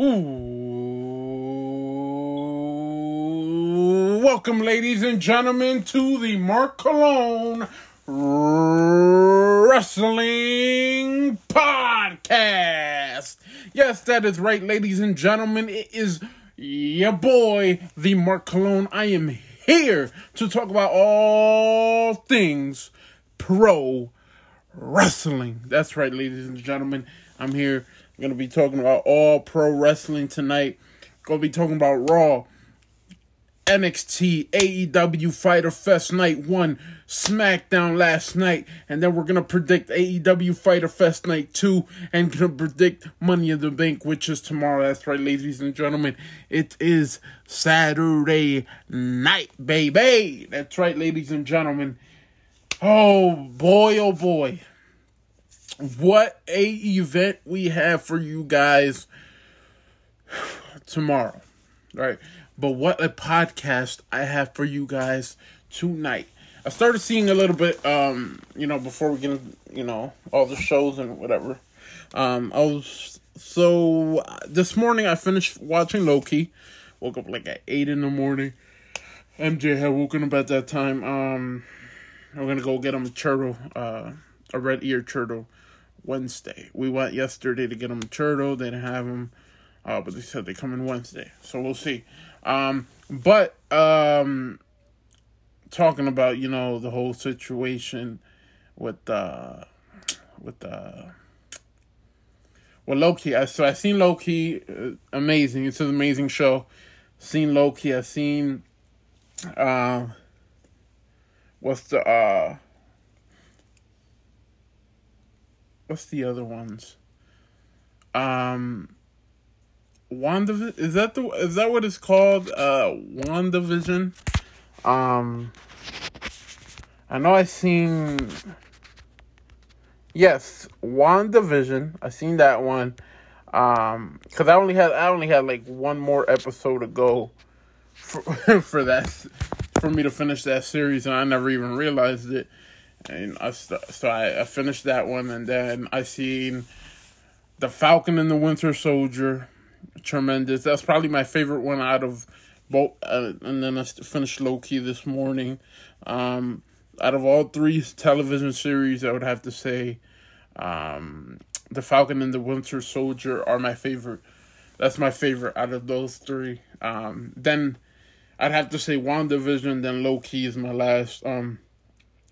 Ooh. Welcome, ladies and gentlemen, to the Mark Cologne Wrestling Podcast. Yes, that is right, ladies and gentlemen. It is your boy, the Mark Cologne. I am here to talk about all things pro wrestling. That's right, ladies and gentlemen. I'm here I'm going to be talking about all pro wrestling tonight. Going to be talking about Raw, NXT, AEW Fyter Fest Night 1, SmackDown last night, and then we're going to predict AEW Fyter Fest Night 2 and going to predict Money in the Bank, which is tomorrow. That's right, ladies and gentlemen. It is Saturday night, baby. That's right, ladies and gentlemen. Oh boy, oh boy what a event we have for you guys tomorrow. Right. But what a podcast i have for you guys tonight. I started seeing a little bit um you know before we get you know all the shows and whatever. Um i was so this morning i finished watching loki. Woke up like at 8 in the morning. Mj had woken up at that time. Um i'm gonna go get him a turtle uh a red ear turtle Wednesday. We went yesterday to get them a turtle. They didn't have them, uh, but they said they come in Wednesday. So we'll see. Um, but um, talking about you know the whole situation with uh, with uh, well Loki. I so I seen Loki. Uh, amazing. It's an amazing show. Seen Loki. I seen uh, what's the uh what's the other ones? Um, WandaVision is that the is that what it's called? Uh, WandaVision. Um, I know I seen. Yes, WandaVision. I seen that one. Um, cause I only had I only had like one more episode to go for for that for me to finish that series, and I never even realized it and I so I, I finished that one, and then I seen the Falcon and the Winter Soldier, tremendous. That's probably my favorite one out of both. Uh, and then I finished Loki this morning. Um, out of all three television series, I would have to say, um, the Falcon and the Winter Soldier are my favorite. That's my favorite out of those three. Um, then I'd have to say WandaVision, then Loki is my last. Um,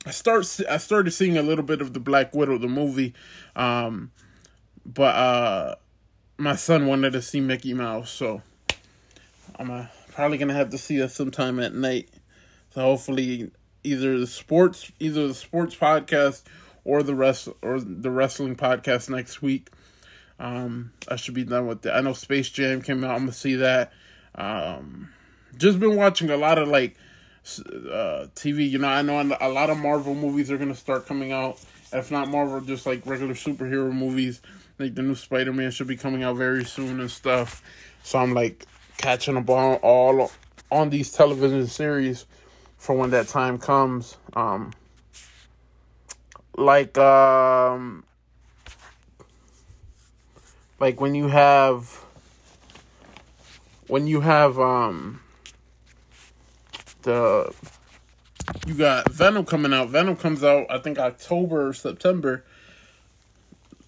I start I started seeing a little bit of the Black Widow the movie, um, but uh, my son wanted to see Mickey Mouse, so I'm uh, probably gonna have to see that sometime at night. So hopefully, either the sports either the sports podcast or the rest or the wrestling podcast next week. Um, I should be done with that. I know Space Jam came out. I'm gonna see that. Um, just been watching a lot of like uh, TV. You know, I know a lot of Marvel movies are gonna start coming out. If not Marvel, just like regular superhero movies. Like the new Spider Man should be coming out very soon and stuff. So I'm like catching up on all on these television series for when that time comes. Um, like um, like when you have when you have um you got Venom coming out. Venom comes out I think October or September.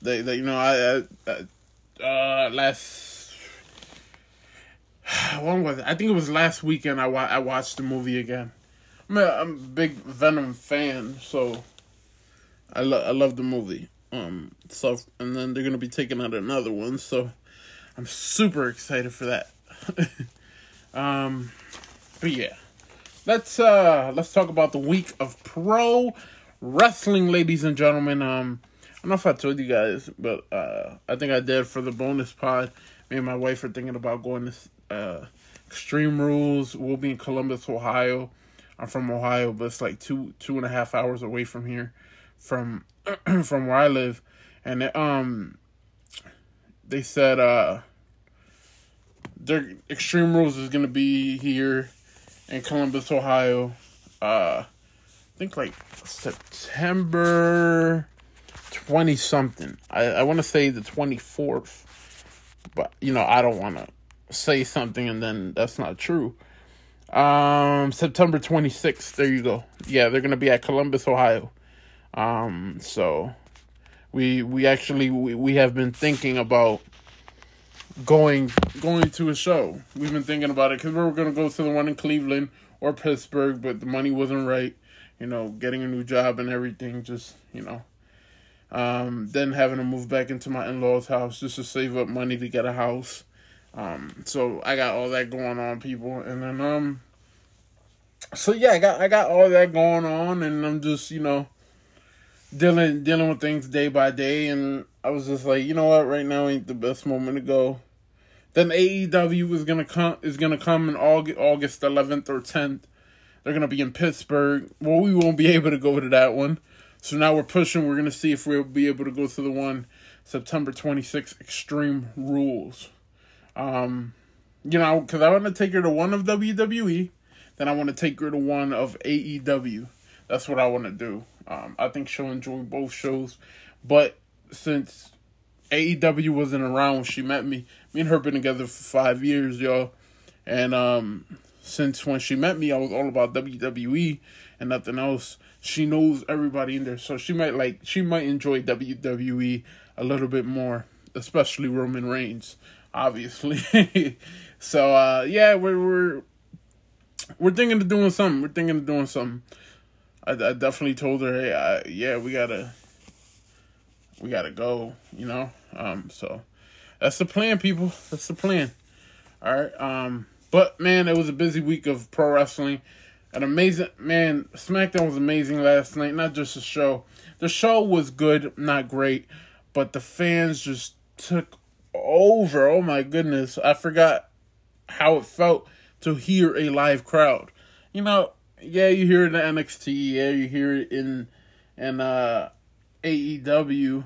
They, they you know I, I uh last when was it? I think it was last weekend I wa- I watched the movie again. I'm a, I'm a big Venom fan, so I love I love the movie. Um so and then they're to be taking out another one, so I'm super excited for that. um but yeah let's uh let's talk about the week of pro wrestling, ladies and gentlemen. Um, I don't know if I told you guys, but uh, I think I did for the bonus pod. Me and my wife are thinking about going to uh, Extreme Rules. We'll be in Columbus, Ohio. I'm from Ohio, but it's like two two and a half hours away from here, from from where I live, and it, um, they said uh, their Extreme Rules is gonna be here in Columbus, Ohio. Uh, I think like September twenty something. I I want to say the twenty fourth, but you know I don't want to say something and then that's not true. Um, September 26th. There you go. Yeah, they're gonna be at Columbus, Ohio. Um, so we we actually we, we have been thinking about going going to a show. We've been thinking about it because we were gonna go to the one in Cleveland or Pittsburgh, but the money wasn't right. You know, getting a new job and everything. Just you know, um, then having to move back into my in law's house just to save up money to get a house. Um, so I got all that going on, people, and then um, so yeah, I got I got all that going on, and I'm just you know dealing dealing with things day by day, and I was just like, you know what, right now ain't the best moment to go. Then AEW is gonna come is gonna come in August August 11th or 10th. They're gonna be in Pittsburgh. Well, we won't be able to go to that one, so now we're pushing. We're gonna see if we'll be able to go to the one September 26th Extreme Rules. Um, you know, because I want to take her to one of WWE, then I want to take her to one of AEW. That's what I want to do. Um, I think she'll enjoy both shows, but since AEW wasn't around when she met me, me and her been together for five years, y'all, and um, since when she met me, I was all about WWE and nothing else. She knows everybody in there, so she might like she might enjoy WWE a little bit more, especially Roman Reigns obviously. so uh, yeah, we're we're we're thinking of doing something. We're thinking of doing something. I, I definitely told her, hey, I, yeah, we gotta we gotta go. You know, um, so that's the plan, people. That's the plan. All right. Um, but man, it was a busy week of pro wrestling. An amazing man. SmackDown was amazing last night. Not just the show. The show was good, not great, but the fans just took over. Oh my goodness. I forgot how it felt to hear a live crowd. You know, yeah, you hear it in NXT, yeah, you hear it in in uh AEW,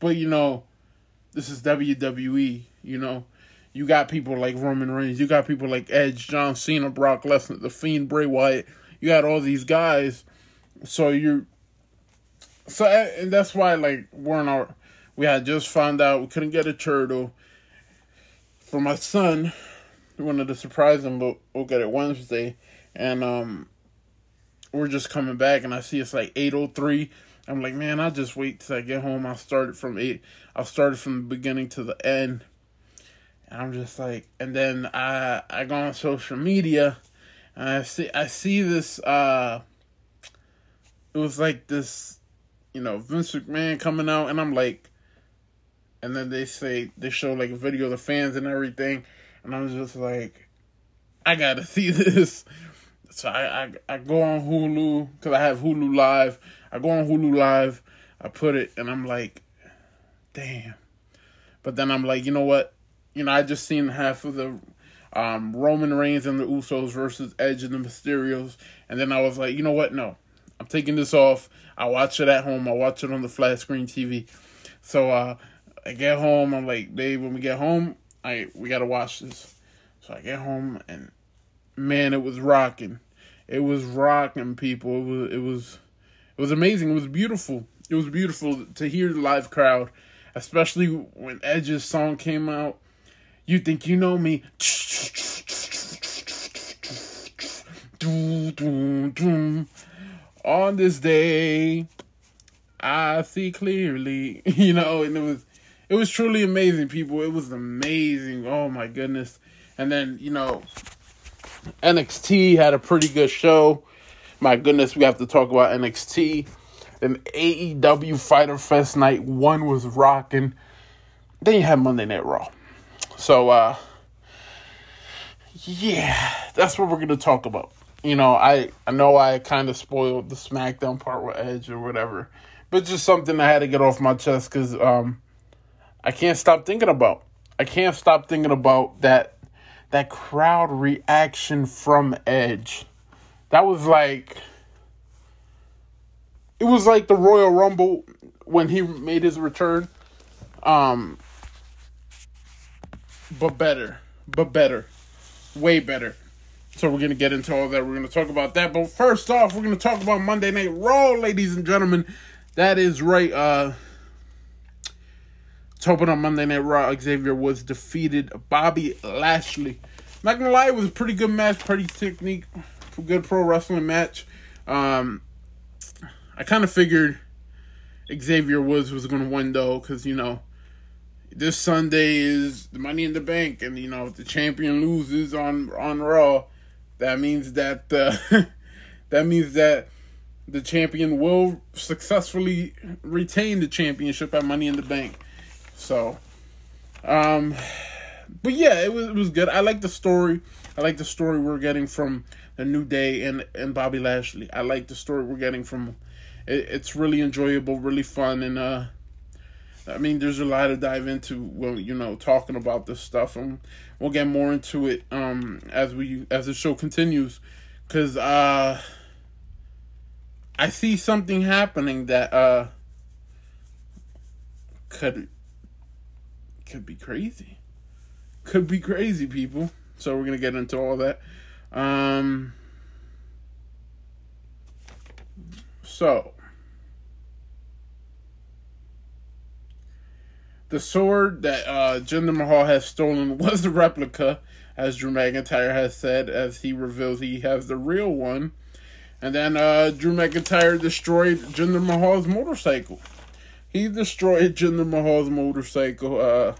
but you know, this is WWE, you know. You got people like Roman Reigns, you got people like Edge, John Cena, Brock Lesnar, The Fiend, Bray Wyatt. You got all these guys. So you're so and that's why like we're in our we had just found out we couldn't get a turtle for my son. We wanted to surprise him, but we'll get it Wednesday. And um, we're just coming back, and I see it's like eight oh three. I'm like, man, I'll just wait till I get home. I'll start it from eight. I'll start it from the beginning to the end. And I'm just like, and then I I go on social media, and I see I see this. uh It was like this, you know, Vince McMahon coming out, and I'm like, and then they say they show like a video of the fans and everything, and I'm just like, I gotta see this. So I I, I go on Hulu because I have Hulu Live. I go on Hulu Live, I put it, and I'm like, damn. But then I'm like, you know what? You know, I just seen half of the um, Roman Reigns and the Usos versus Edge and the Mysterios, and then I was like, you know what? No, I'm taking this off. I watch it at home. I watch it on the flat screen TV. So uh, I get home, I'm like, babe, when we get home, I we gotta watch this. So I get home and man, it was rocking. It was rocking, people. It was it was it was amazing. It was beautiful. It was beautiful to hear the live crowd, especially when Edge's song came out. You think you know me? On this day, I see clearly. You know, and it was it was truly amazing, people. It was amazing. Oh my goodness. And then, you know, NXT had a pretty good show. My goodness, we have to talk about NXT. Then AEW Fyter Fest night one was rocking. Then you have Monday Night Raw. So uh yeah, that's what we're gonna talk about. You know, I I know I kind of spoiled the SmackDown part with Edge or whatever, but just something I had to get off my chest because um I can't stop thinking about. I can't stop thinking about that that crowd reaction from Edge. That was like it was like the Royal Rumble when he made his return. Um but better. But better. Way better. So we're gonna get into all that. We're gonna talk about that. But first off, we're gonna talk about Monday Night Raw, ladies and gentlemen. That is right. Uh To open up Monday Night Raw, Xavier Woods defeated Bobby Lashley. Not gonna lie, it was a pretty good match, pretty technique, good pro wrestling match. Um, I kind of figured Xavier Woods was gonna win though, because you know this Sunday is the Money in the Bank, and you know if the champion loses on on Raw, that means that uh, that means that the champion will successfully retain the championship at Money in the Bank. So, um, but yeah, it was it was good. I like the story. I like the story we're getting from the New Day and and Bobby Lashley. I like the story we're getting from. It, it's really enjoyable, really fun, and uh, I mean, there's a lot to dive into when you know talking about this stuff, and we'll get more into it um as we as the show continues, because uh, I see something happening that uh could could be crazy. Could be crazy, people. So we're gonna get into all that. Um. So. The sword that uh, Jinder Mahal has stolen was a replica, as Drew McIntyre has said, as he reveals he has the real one. And then uh, Drew McIntyre destroyed Jinder Mahal's motorcycle. He destroyed Jinder Mahal's motorcycle. Uh,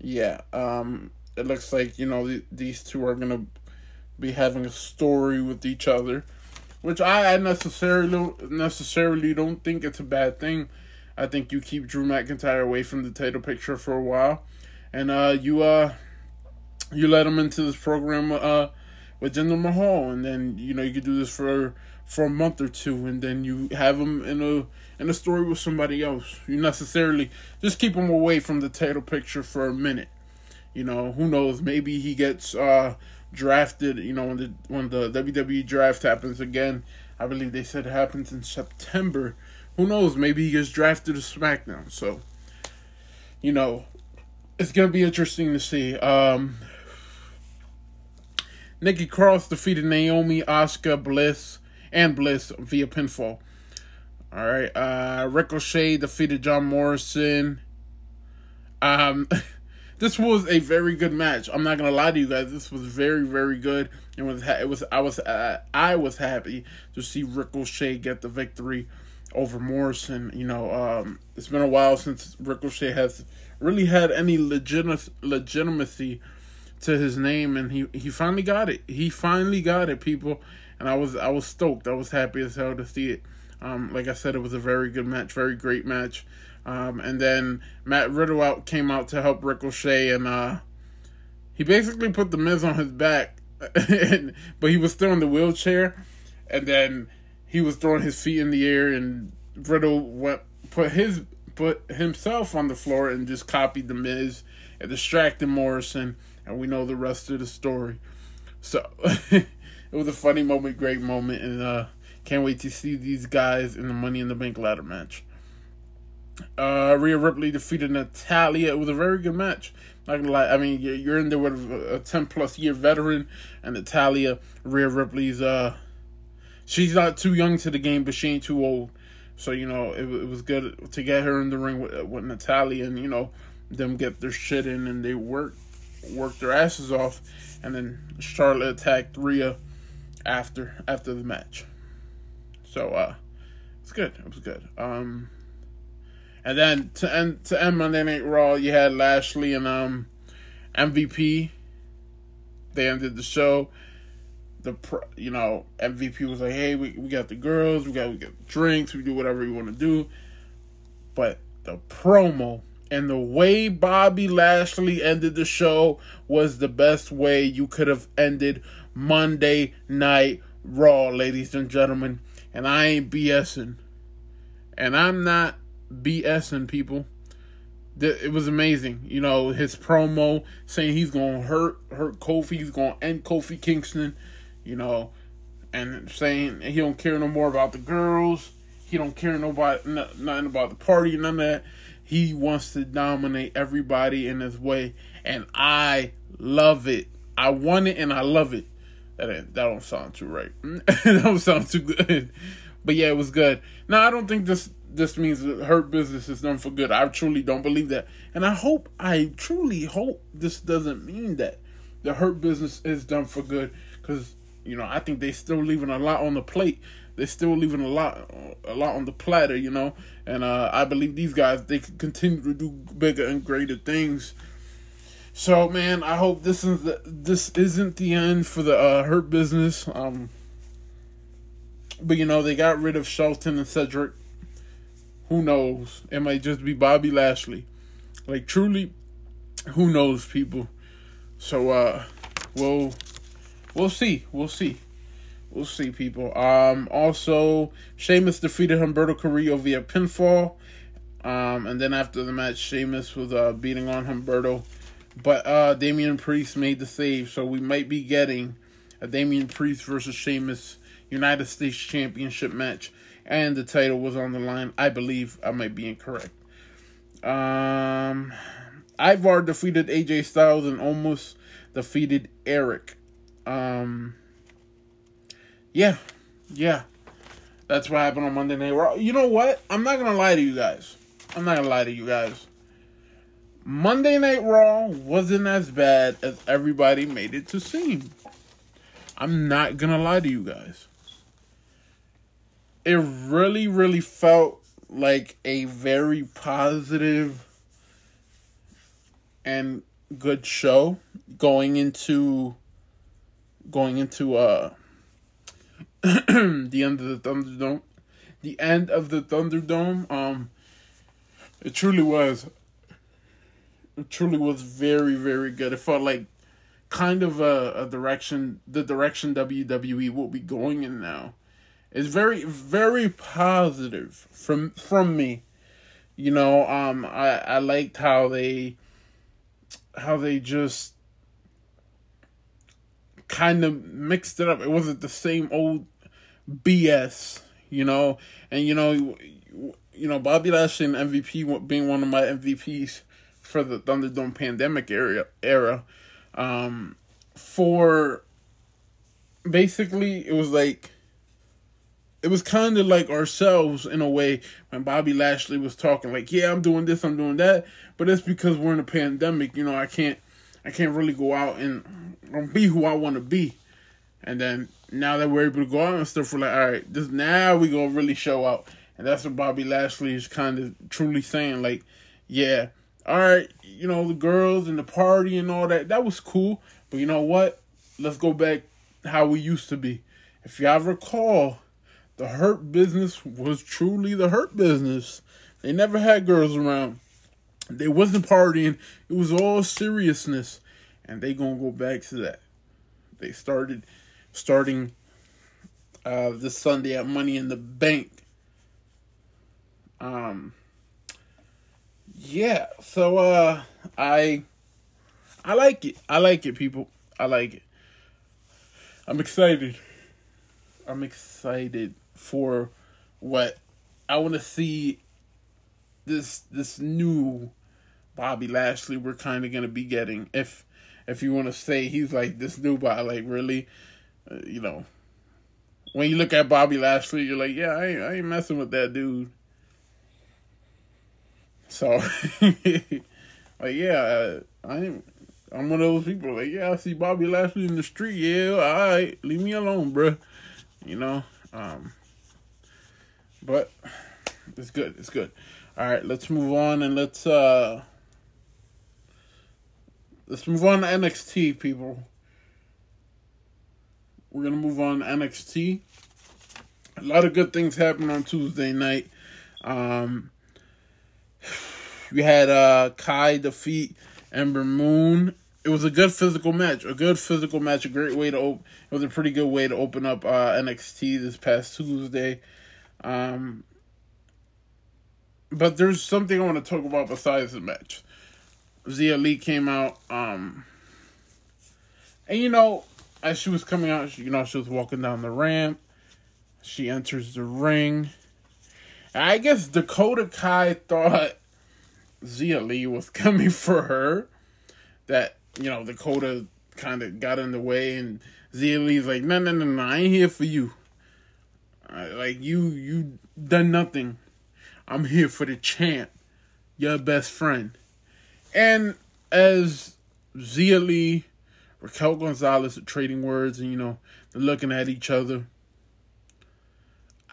yeah, um, it looks like you know th- these two are gonna be having a story with each other, which I, necessarily necessarily don't think it's a bad thing. I think you keep Drew McIntyre away from the title picture for a while, and uh, you uh, you let him into this program uh, with Jinder Mahal, and then you know you could do this for for a month or two, and then you have him in a in a story with somebody else. You necessarily just keep him away from the title picture for a minute. You know, who knows? Maybe he gets uh, drafted. You know, when the when the WWE draft happens again, I believe they said it happens in September. Who knows? Maybe he gets drafted to SmackDown. So, you know, it's gonna be interesting to see. Um, Nikki Cross defeated Naomi, Asuka, Bliss, and Bliss via pinfall. All right, uh, Ricochet defeated John Morrison. Um, this was a very good match. I'm not gonna lie to you guys. This was very, very good. It was. It was. I was. Uh, I was happy to see Ricochet get the victory over Morrison. You know, um, it's been a while since Ricochet has really had any legit legitimacy to his name, and he he finally got it. He finally got it, people. And I was I was stoked. I was happy as hell to see it. Um, like I said, it was a very good match, very great match. Um, and then Matt Riddle out came out to help Ricochet, and uh, he basically put the Miz on his back, but he was still in the wheelchair. And then he was throwing his feet in the air, and Riddle went put his put himself on the floor and just copied the Miz and distracted Morrison, and we know the rest of the story. So it was a funny moment, great moment, and uh, can't wait to see these guys in the Money in the Bank ladder match. Uh, Rhea Ripley defeated Natalya. It was a very good match. Not gonna lie, I mean you're, in there with a ten plus year veteran, and Natalya, Rhea Ripley's uh, she's not too young to the game, but she ain't too old. So you know it, it was good to get her in the ring with, with Natalya, and you know them get their shit in and they work work their asses off, and then Charlotte attacked Rhea after after the match. So uh, it's good. It was good. Um, and then to end to end Monday Night Raw, you had Lashley and um MVP. They ended the show. The you know MVP was like, hey, we, we got the girls, we got we got drinks, we do whatever we want to do. But the promo and the way Bobby Lashley ended the show was the best way you could have ended Monday Night Raw, ladies and gentlemen and I ain't BSing. And I'm not BSing people. It was amazing. You know, his promo saying he's to hurt hurt Kofi, he's to end Kofi Kingston, you know, and saying he don't care no more about the girls. He don't care nobody nothing about the party, none of that. He wants to dominate everybody in his way, and I love it. I want it and I love it. That that don't sound too right. that don't sound too good. But yeah, it was good. Now I don't think this this means that Hurt Business is done for good. I truly don't believe that, and I hope, I truly hope this doesn't mean that the Hurt Business is done for good, because you know I think they still leaving a lot on the plate. They're still leaving a lot, a lot on the platter, you know, and uh, I believe these guys they can continue to do bigger and greater things. So man, I hope this is the, this isn't the end for the uh, Hurt Business. Um, but you know they got rid of Shelton and Cedric. Who knows? It might just be Bobby Lashley. Like truly, who knows, people. So uh, we'll we'll see. We'll see. We'll see, people. Um, also, Sheamus defeated Humberto Carrillo via pinfall. Um, and then after the match, Sheamus was uh, beating on Humberto. But uh, Damian Priest made the save, so we might be getting a Damian Priest versus Sheamus United States Championship match, and the title was on the line. I believe I might be incorrect. Um, Ivar defeated AJ Styles and almost defeated Erik. Um, yeah, yeah, that's what happened on Monday Night Raw. You know what? I'm not gonna lie to you guys. I'm not gonna lie to you guys. Monday Night Raw wasn't as bad as everybody made it to seem. I'm not gonna lie to you guys it really, really felt like a very positive and good show going into going into uh the end of the Thunderdome. The end of the Thunderdome. Um it truly was it truly was very, very good. It felt like kind of a, a direction the direction WWE will be going in now is very very positive from from me. You know, um, I I liked how they how they just kind of mixed it up. It wasn't the same old BS, you know. And you know, you know, Bobby Lashley and MVP being one of my MVPs for the Thunderdome pandemic era era. Um, for basically, it was like it was kind of like ourselves in a way when Bobby Lashley was talking like, "Yeah, I'm doing this, I'm doing that," but it's because we're in a pandemic. You know, I can't, I can't really go out and, and be who I want to be. And then now that we're able to go out and stuff, we're like, all right, this now we gonna really show out. And that's what Bobby Lashley is kind of truly saying, like, yeah, all right, you know, the girls and the party and all that, that was cool. But you know what? Let's go back how we used to be. If y'all recall, the hurt business was truly the hurt business. They never had girls around. They wasn't partying. It was all seriousness. And they gonna go back to that. They started starting uh this Sunday at Money in the Bank. Um yeah, so uh I I like it. I like it, people. I like it. I'm excited. I'm excited for what I want to see this this new Bobby Lashley we're kind of gonna be getting. If if you want to say he's like this new Bobby, like really, uh, you know, when you look at Bobby Lashley, you're like, yeah, I ain't, I ain't messing with that dude. So, like, yeah, I ain't. I'm one of those people like, yeah, I see Bobby Lashley in the street. Yeah, all right, leave me alone, bro. You know, um, but it's good. It's good. All right, let's move on and let's uh let's move on to NXT, people. We're gonna move on to NXT. A lot of good things happened on Tuesday night. Um, we had uh Kai defeat Ember Moon. It was a good physical match. A good physical match. A great way to open. It was a pretty good way to open up uh, NXT this past Tuesday. Um, but there's something I want to talk about besides the match. Xia Li came out, um, and you know, as she was coming out, she, you know, she was walking down the ramp. She enters the ring. I guess Dakota Kai thought Xia Li was coming for her. That, you know, Dakota kind of got in the way, and Xia Li's like, no, no, no, no, I ain't here for you. Like you, you done nothing. I'm here for the champ, your best friend. And as Xia Li, Raquel Gonzalez are trading words and, you know, they're looking at each other,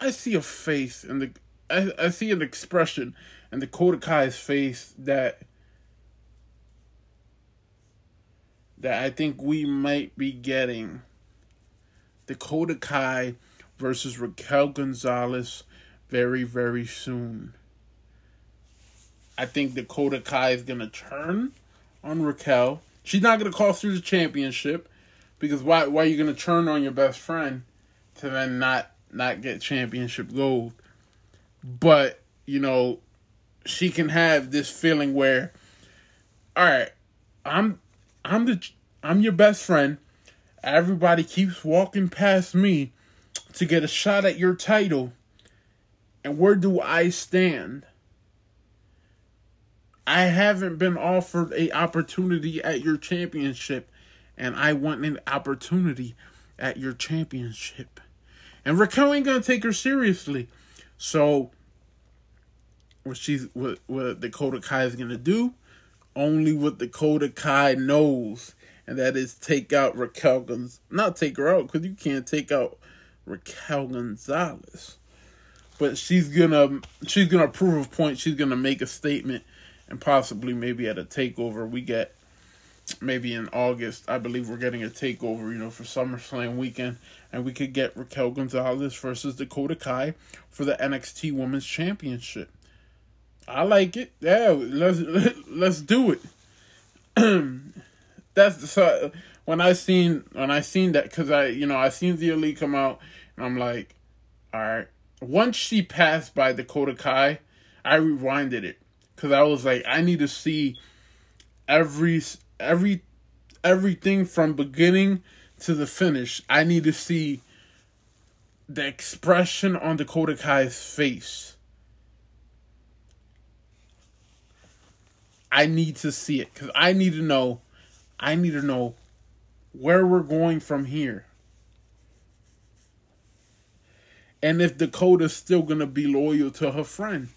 I see a face and the I, I see an expression in the Dakota Kai's face that that I think we might be getting Dakota Kai versus Raquel Gonzalez very, very soon. I think Dakota Kai is going to turn on Raquel. She's not going to cost her the championship because why why are you going to turn on your best friend to then not not get championship gold? But, you know, she can have this feeling where all right, I'm I'm the I'm your best friend. Everybody keeps walking past me to get a shot at your title. And where do I stand? I haven't been offered a opportunity at your championship and I want an opportunity at your championship. And Raquel ain't gonna take her seriously. So what she's what what Dakota Kai is gonna do, only what Dakota Kai knows, and that is take out Raquel. Not take her out because you can't take out Raquel Gonzalez, but she's gonna she's gonna prove a point. She's gonna make a statement, and possibly maybe at a takeover we get. Maybe in August, I believe we're getting a takeover, you know, for SummerSlam weekend, and we could get Raquel Gonzalez versus Dakota Kai for the NXT Women's Championship. I like it. Yeah, let's let's do it. That's so when I seen when I seen that because I you know I seen the elite come out and I'm like, all right. Once she passed by Dakota Kai, I rewinded it because I was like, I need to see every every everything from beginning to the finish. I need to see the expression on Dakota Kai's face I need to see it because I need to know. I need to know where we're going from here. And if Dakota's still to be loyal to her friend.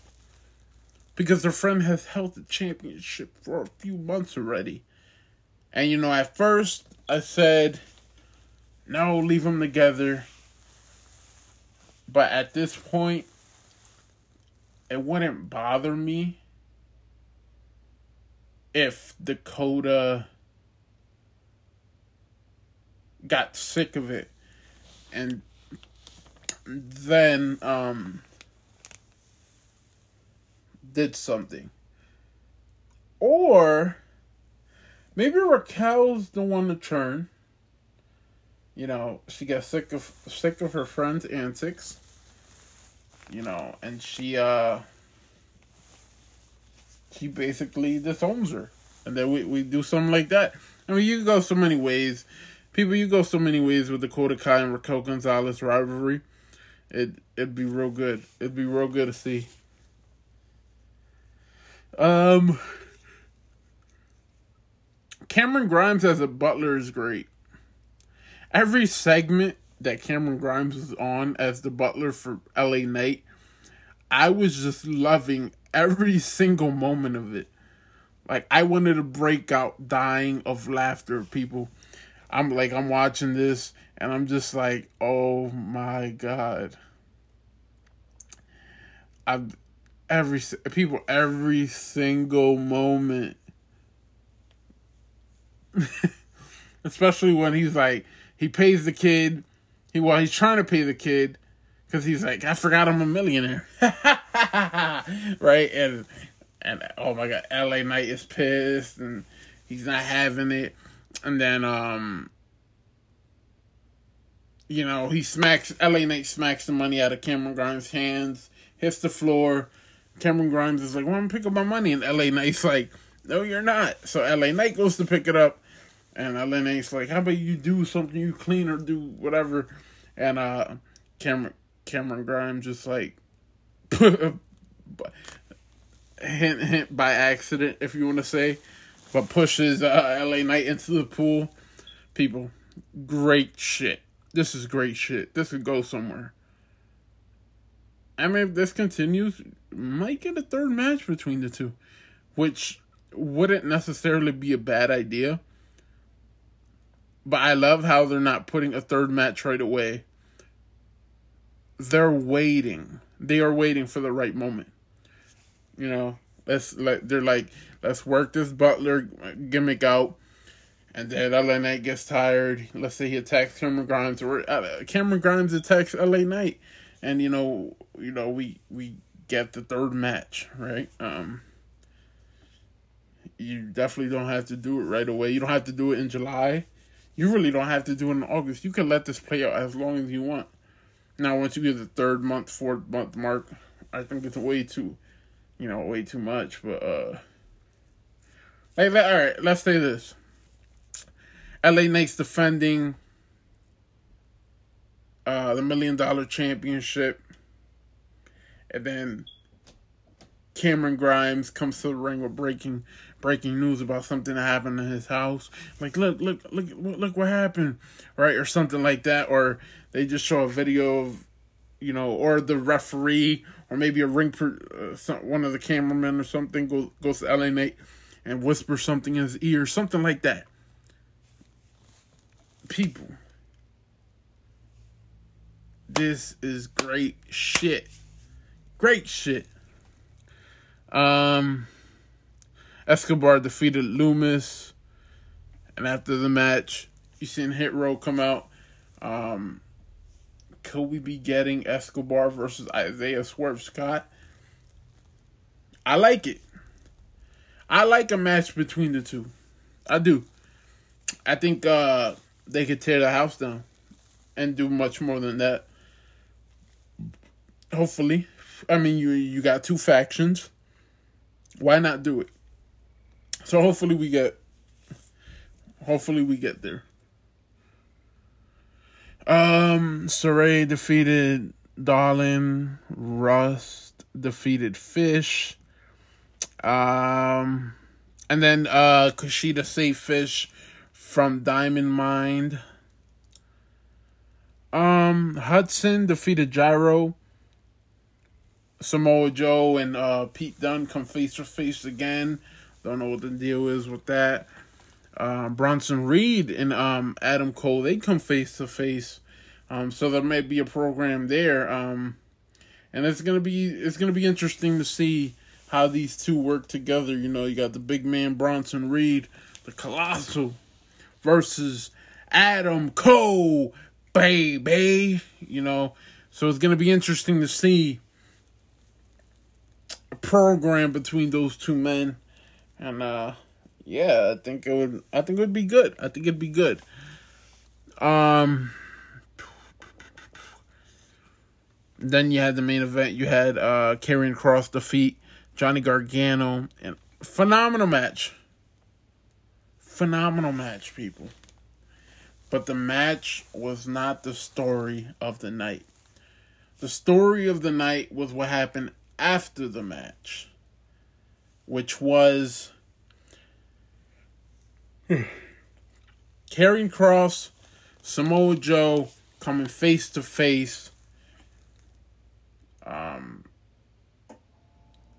Because her friend has held the championship for a few months already. And you know, at first I said, no, leave them together. But at this point, it wouldn't bother me if Dakota got sick of it and then um did something. Or maybe Raquel's the one to turn. You know, she gets sick of sick of her friend's antics. You know, and she uh he basically disowns her. And then we, we do something like that. I mean, you go so many ways. People, you go so many ways with the Dakota and Raquel Gonzalez rivalry. It, it'd be real good. It'd be real good to see. Um, Cameron Grimes as a butler is great. Every segment that Cameron Grimes was on as the butler for LA Knight, I was just loving every single moment of it. Like I wanted to break out dying of laughter, people. I'm like I'm watching this and I'm just like, "Oh my god." I every people every single moment. Especially when he's like he pays the kid, he well he's trying to pay the kid cuz he's like, "I forgot I'm a millionaire." right? And and oh my god, LA Knight is pissed and he's not having it. And then um you know, he smacks LA Knight smacks the money out of Cameron Grimes' hands, hits the floor. Cameron Grimes is like, well, I'm gonna pick up my money, and LA Knight's like, No, you're not. So LA Knight goes to pick it up, and LA Knight's like, How about you do something you clean or do whatever? And uh Cameron Cameron Grimes just like hint hint by accident, if you want to say, but pushes uh, LA Knight into the pool. People, great shit. This is great shit. This could go somewhere. I mean, if this continues, might get a third match between the two, which wouldn't necessarily be a bad idea. But I love how they're not putting a third match right away. They're waiting. They are waiting for the right moment. You know, let's let they're like, let's work this Butler gimmick out. And then LA Knight gets tired. Let's say he attacks Cameron Grimes, or uh, Cameron Grimes attacks LA Knight, and you know, you know, we we get the third match, right? Um, you definitely don't have to do it right away. You don't have to do it in July. You really don't have to do it in August. You can let this play out as long as you want. Now, once you get the third month, fourth month mark, I think it's way too, you know, way too much. But uh, like, all right, let's say this. LA Knights defending uh, the million dollar championship. And then Cameron Grimes comes to the ring with breaking breaking news about something that happened in his house. Like, look, look, look, look what happened, right, or something like that. Or they just show a video of, you know, or the referee, or maybe a ring, per, uh, some, one of the cameramen or something goes goes to LA Knight and whispers something in his ear, something like that. People, this is great shit. Great shit. Um, Escobar defeated Lumis, and after the match, you seen Hit Row come out. Um, could we be getting Escobar versus Isaiah Swerve Scott? I like it. I like a match between the two. I do. I think uh, they could tear the house down and do much more than that. Hopefully. I mean, you you got two factions. Why not do it? So hopefully we get. Hopefully we get there. Um, Sarray defeated Darlin. Rust defeated Fish. Um, and then uh, Kushida saved Fish from Diamond Mine. Um, Hudson defeated Gyro. Samoa Joe and uh, Pete Dunne come face to face again. Don't know what the deal is with that. Um, Bronson Reed and um, Adam Cole they come face to face. Um, so there may be a program there. Um, and it's gonna be it's gonna be interesting to see how these two work together. You know, you got the big man Bronson Reed, the colossal, versus Adam Cole, baby. You know, so it's gonna be interesting to see a program between those two men, and uh, yeah, I think it would. I think it would be good. I think it'd be good. Um. Then you had the main event. You had uh Karrion Kross defeat Johnny Gargano, and phenomenal match. Phenomenal match, people. But the match was not the story of the night. The story of the night was what happened after the match, which was Karrion Kross, Samoa Joe coming face to face. Um,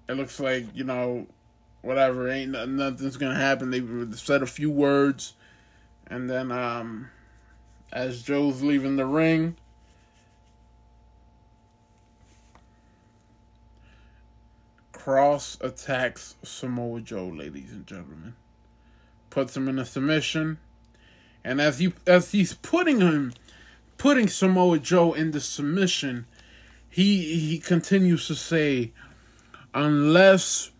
it looks like you know, whatever ain't nothing's gonna happen. They said a few words, and then um, as Joe's leaving the ring. Kross attacks Samoa Joe, ladies and gentlemen. Puts him in a submission. And as he as he's putting him putting Samoa Joe into submission, he he continues to say, unless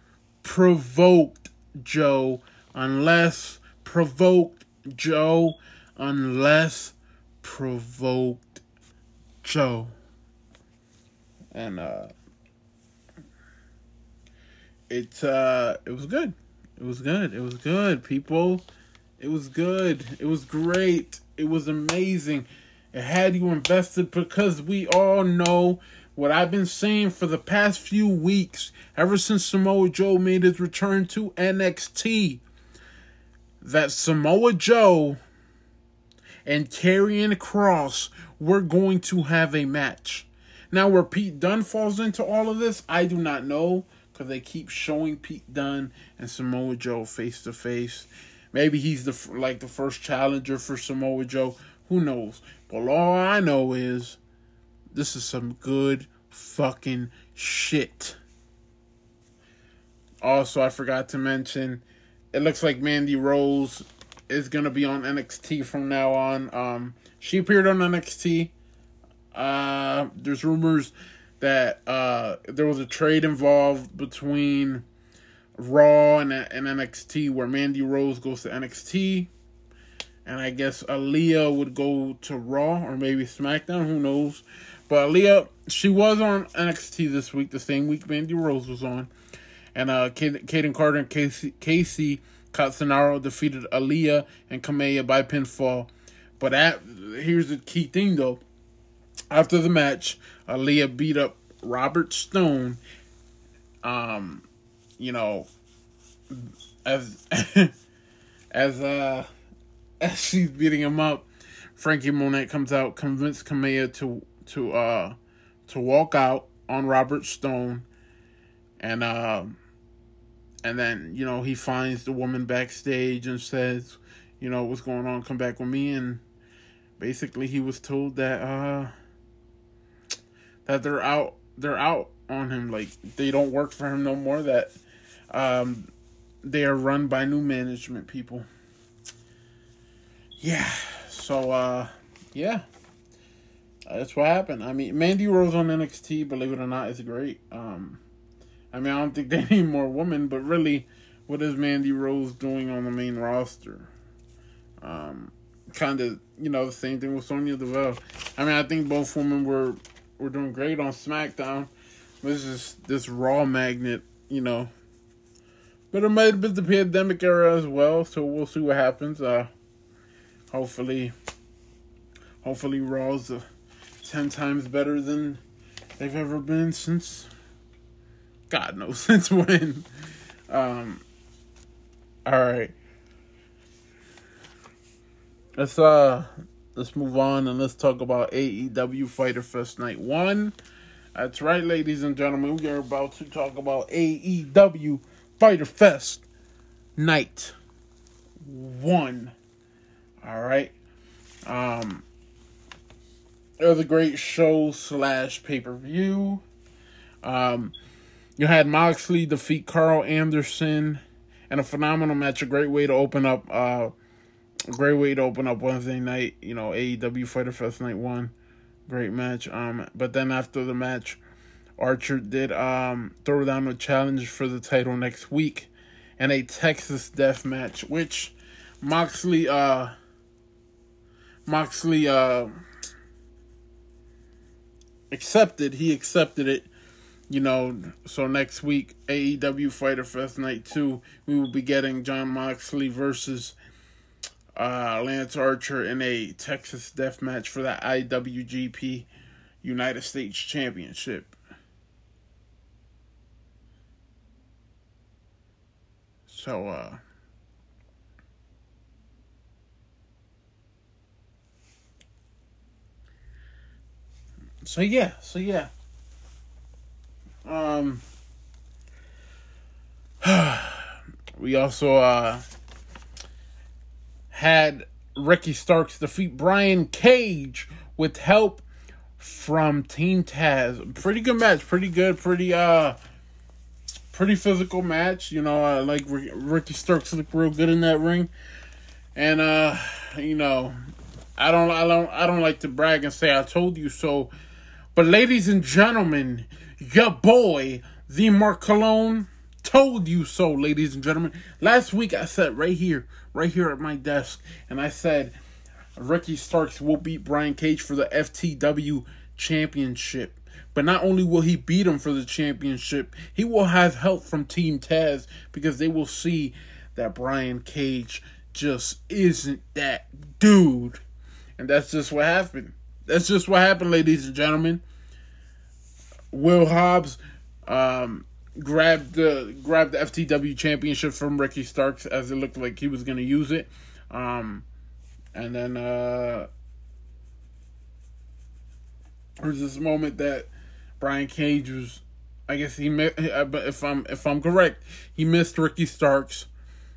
provoked Joe, unless provoked Joe, unless provoked Joe. And uh it's uh it was good. It was good. It was good, people. It was good. It was great. It was amazing. It had you invested because we all know what I've been saying for the past few weeks, ever since Samoa Joe made his return to NXT, that Samoa Joe and Karrion Kross were going to have a match. Now, where Pete Dunne falls into all of this, I do not know because they keep showing Pete Dunne and Samoa Joe face to face. Maybe he's the like the first challenger for Samoa Joe. Who knows? But all I know is this is some good fucking shit. Also, I forgot to mention, it looks like Mandy Rose is gonna be on NXT from now on. Um, she appeared on NXT. Uh, there's rumors that uh, there was a trade involved between Raw and, and NXT where Mandy Rose goes to NXT. And I guess Aliyah would go to Raw or maybe SmackDown. Who knows? But Aliyah, she was on NXT this week, the same week Mandy Rose was on. And uh, Kayden Carter and Casey, Kacy Catanzaro defeated Aliyah and Kamea by pinfall. But at, here's the key thing, though. After the match, Aliyah beat up Robert Stone. Um, you know, as as uh as she's beating him up, Frankie Monet comes out, convinced Kamea to to uh to walk out on Robert Stone, and uh, and then you know he finds the woman backstage and says, you know what's going on, come back with me, and basically he was told that uh that they're out they're out on him like they don't work for him no more that um they are run by new management people. Yeah so uh yeah. That's what happened. I mean mandy rose on nxt believe it or not is great. Um i mean i don't think they need more women but really what is mandy rose doing on the main roster? Um kind of you know the same thing with sonya deville. I mean i think both women were were doing great on SmackDown. This is this Raw magnet, you know. But it might have been the pandemic era as well, so we'll see what happens. Uh, hopefully, hopefully Raw's uh, ten times better than they've ever been since. God knows since when. Um. All right. Let's uh let's move on and let's talk about AEW Fyter Fest Night 1. That's right, ladies and gentlemen. We are about to talk about AEW Fyter Fest Night 1. All right. Um, it was a great show slash pay per view. Um, you had Moxley defeat Karl Anderson and a phenomenal match. A great way to open up uh, great way to open up Wednesday night. You know, AEW Fyter Fest Night One, great match. Um, but then after the match, Archer did um throw down a challenge for the title next week, and a Texas Death Match, which Moxley uh Moxley uh accepted. He accepted it. You know, so next week, AEW Fyter Fest Night 2, we will be getting Jon Moxley versus uh, Lance Archer in a Texas death match for the IWGP United States Championship. So, uh, so yeah, so yeah. Um, we also, uh, had Ricky Starks defeat Brian Cage with help from Team Taz. Pretty good match, pretty good, pretty uh pretty physical match. You know, I like Ricky Starks look real good in that ring. And uh, you know, I don't I don't I don't like to brag and say I told you so. But ladies and gentlemen, your boy, the Mark Cologne told you so, ladies and gentlemen. Last week I said right here, right here at my desk, and I said Ricky Starks will beat Brian Cage for the FTW championship. But not only will he beat him for the championship, he will have help from Team Taz because they will see that Brian Cage just isn't that dude. And that's just what happened. That's just what happened, ladies and gentlemen. Will Hobbs um, grabbed the grabbed the FTW championship from Ricky Starks as it looked like he was going to use it. Um, and then uh, there's this moment that Brian Cage was, I guess he if I'm if I'm correct, he missed Ricky Starks,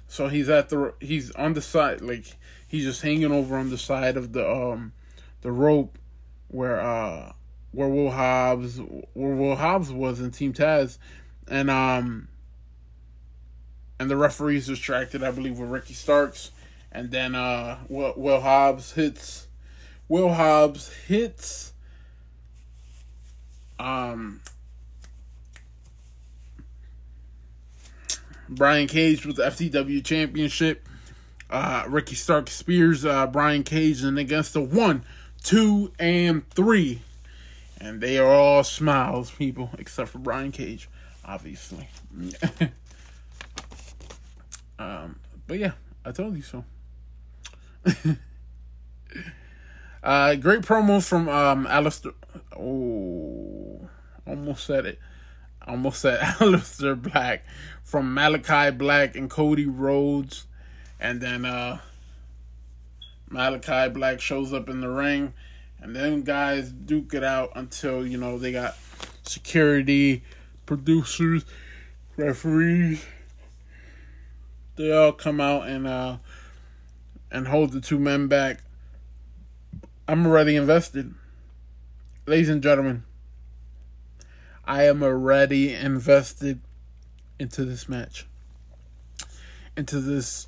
so he's at the he's on the side like he's just hanging over on the side of the um the rope where uh where Will Hobbs where Will Hobbs was in Team Taz, and um and the referee's distracted, I believe, with Ricky Starks, and then uh Will, Will Hobbs hits Will Hobbs hits um Brian Cage with the FTW Championship. Uh, Ricky Stark spears uh, Brian Cage and against the one, two, and three. And they are all smiles, people, except for Brian Cage, obviously. um, but yeah, I told you so. uh, great promo from um, Aleister. Oh, almost said it. Almost said Aleister Black from Malachi Black and Cody Rhodes. And then uh, Malachi Black shows up in the ring. And then guys duke it out until, you know, they got security, producers, referees. They all come out and uh and hold the two men back. I'm already invested. Ladies and gentlemen, I am already invested into this match. Into this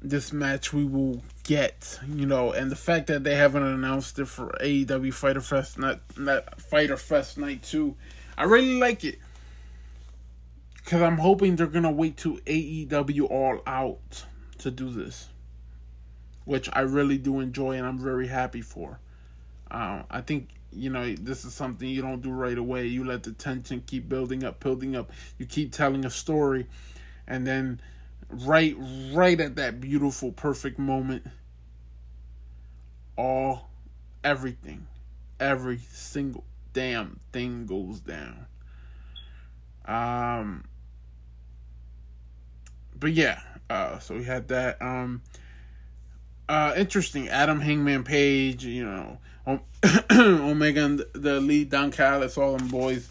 this match we will get, you know, and the fact that they haven't announced it for AEW Fyter Fest not not Fyter Fest night 2, I really like it. Cuz I'm hoping they're going to wait to AEW All Out to do this. Which I really do enjoy and I'm very happy for. Uh, I think you know this is something you don't do right away. You let the tension keep building up, building up. You keep telling a story, and then right right at that beautiful perfect moment all everything every single damn thing goes down um but yeah uh so we had that um uh interesting. Adam hangman page you know omega and the Elite don callis all them boys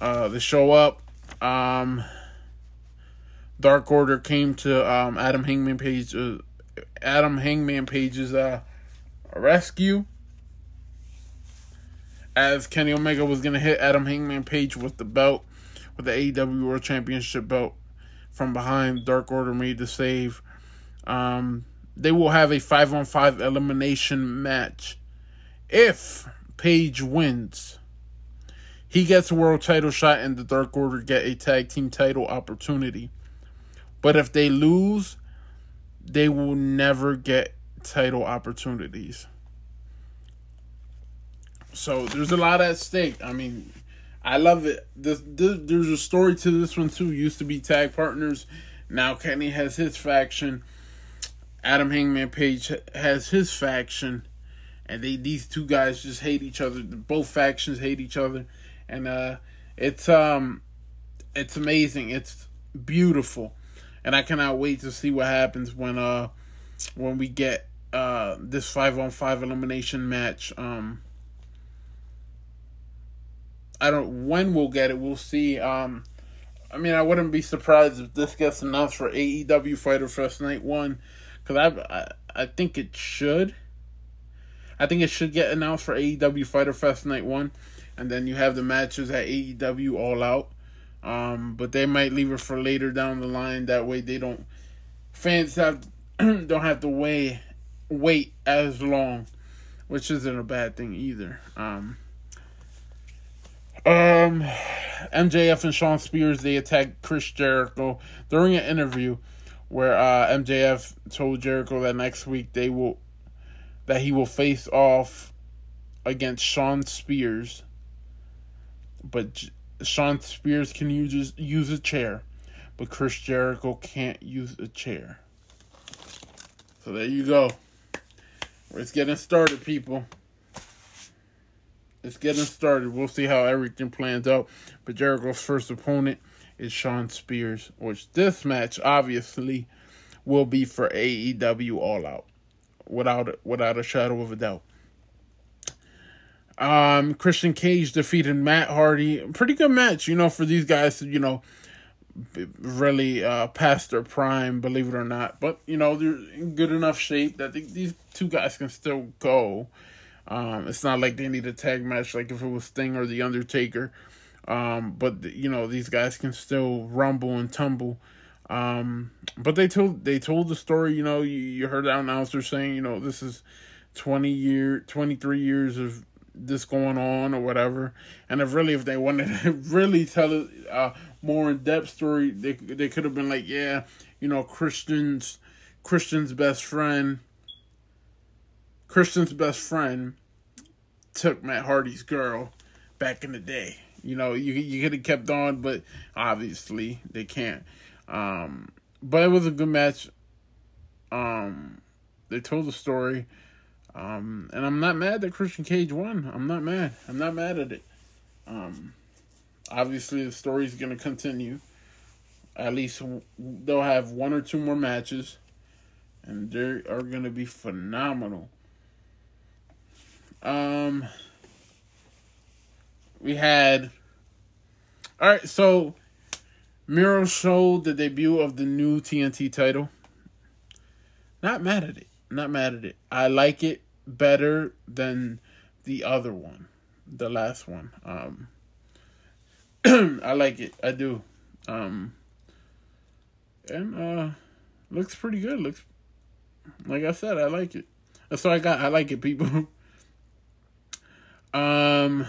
uh they show up. Um Dark Order came to um, Adam Hangman Page, uh, Adam Hangman Page's uh, rescue, as Kenny Omega was gonna hit Adam Hangman Page with the belt, with the AEW World Championship belt from behind. Dark Order made the save. Um, they will have a five on five elimination match. If Page wins, he gets a world title shot, and the Dark Order get a tag team title opportunity. But if they lose, they will never get title opportunities. So there's a lot at stake. I mean, I love it. This, this, there's a story to this one too. Used to be tag partners. Now Kenny has his faction. Adam Hangman Page has his faction, and they these two guys just hate each other. Both factions hate each other, and uh, it's um, it's amazing. It's beautiful and I cannot wait to see what happens when uh when we get uh this five on five elimination match. Um, I don't when we'll get it. We'll see. Um, I mean, I wouldn't be surprised if this gets announced for AEW Fyter Fest Night One, because I, I I think it should. I think it should get announced for AEW Fyter Fest Night One, and then you have the matches at AEW All Out. Um, but they might leave it for later down the line. That way, they don't fans have don't have to wait wait as long, which isn't a bad thing either. Um, um, MJF and Shawn Spears they attacked Chris Jericho during an interview where uh, MJF told Jericho that next week they will that he will face off against Shawn Spears, but Shawn Spears can use use a chair, but Chris Jericho can't use a chair. So there you go. It's getting started, people. It's getting started. We'll see how everything plans out. But Jericho's first opponent is Shawn Spears, which this match obviously will be for AEW All Out, without without a shadow of a doubt. Um, Christian Cage defeated Matt Hardy. Pretty good match, you know, for these guys you know, really uh, past their prime, believe it or not. But, you know, they're in good enough shape that they, these two guys can still go. Um, it's not like they need a tag match like if it was Sting or The Undertaker. Um, but you know these guys can still rumble and tumble. Um, but they told they told the story. You know, you, you heard the announcer saying, you know, this is twenty year, twenty three years of this going on or whatever. And if really, if they wanted to really tell a uh, more in depth story, they they could have been like, yeah, you know, Christian's Christian's best friend, Christian's best friend took Matt Hardy's girl back in the day. You know, you you could have kept on, but obviously they can't. Um, but it was a good match. Um, they told the story. Um, and I'm not mad that Christian Cage won. I'm not mad. I'm not mad at it. Um, obviously the story's gonna continue. At least they'll have one or two more matches, and they are gonna be phenomenal. Um, we had. All right, so Miro showed the debut of the new TNT title. Not mad at it. Not mad at it. I like it better than the other one, the last one. Um, I like it. I do. Um, and uh, looks pretty good. Looks like I said, I like it. That's all I got. I like it, people. um.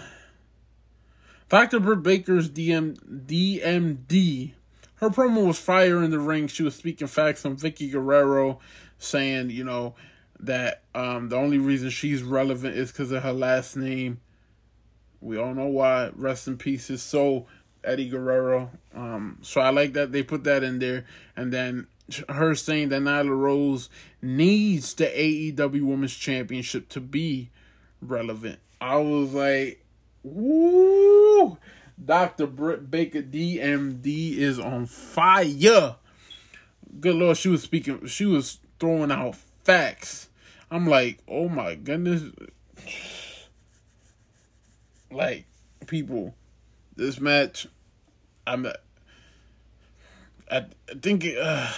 Dr. Britt Baker's DM, DMD, her promo was fire in the ring. She was speaking facts on Vickie Guerrero, saying, you know, that um, the only reason she's relevant is because of her last name. We all know why. Rest in peace, his soul, Eddie Guerrero. Um, so I like that they put that in there. And then her saying that Nyla Rose needs the AEW Women's Championship to be relevant. I was like, Woo! Dr. Britt Baker DMD is on fire. Good Lord, she was speaking, she was throwing out facts. I'm like, oh my goodness. Like, people, this match, I'm, I, I think, uh,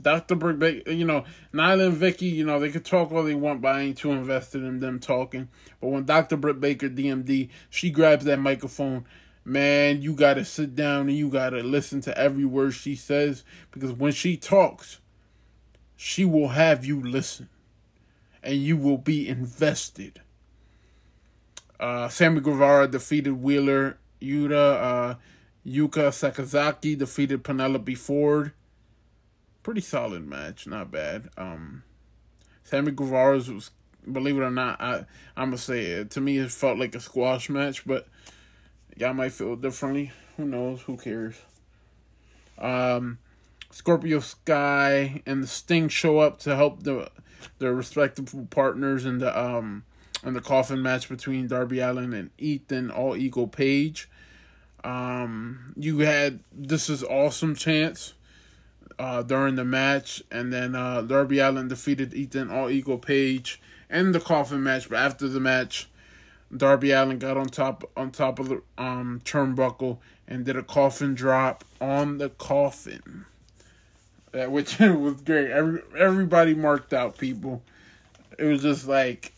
Dr. Brick, you know, Nyla and Vickie, you know, they could talk all they want, but I ain't too invested in them talking. But when Dr. Britt Baker, DMD, she grabs that microphone, man, you got to sit down and you got to listen to every word she says because when she talks, she will have you listen and you will be invested. Uh, Sammy Guevara defeated Wheeler Yuta. Uh, Yuka Sakazaki defeated Penelope Ford pretty solid match, not bad. Um, Sammy Guevara's was, believe it or not, I I'm gonna say it. To me, it felt like a squash match, but y'all might feel differently. Who knows? Who cares? Um, Scorpio Sky and the Sting show up to help the their respective partners in the um in the coffin match between Darby Allin and Ethan All Ego Page. Um, you had this is awesome chance uh, during the match, and then uh, Darby Allin defeated Ethan All Ego Page in the coffin match. But after the match, Darby Allin got on top on top of the um, turnbuckle and did a coffin drop on the coffin, uh, which was great. Every everybody marked out people. It was just like,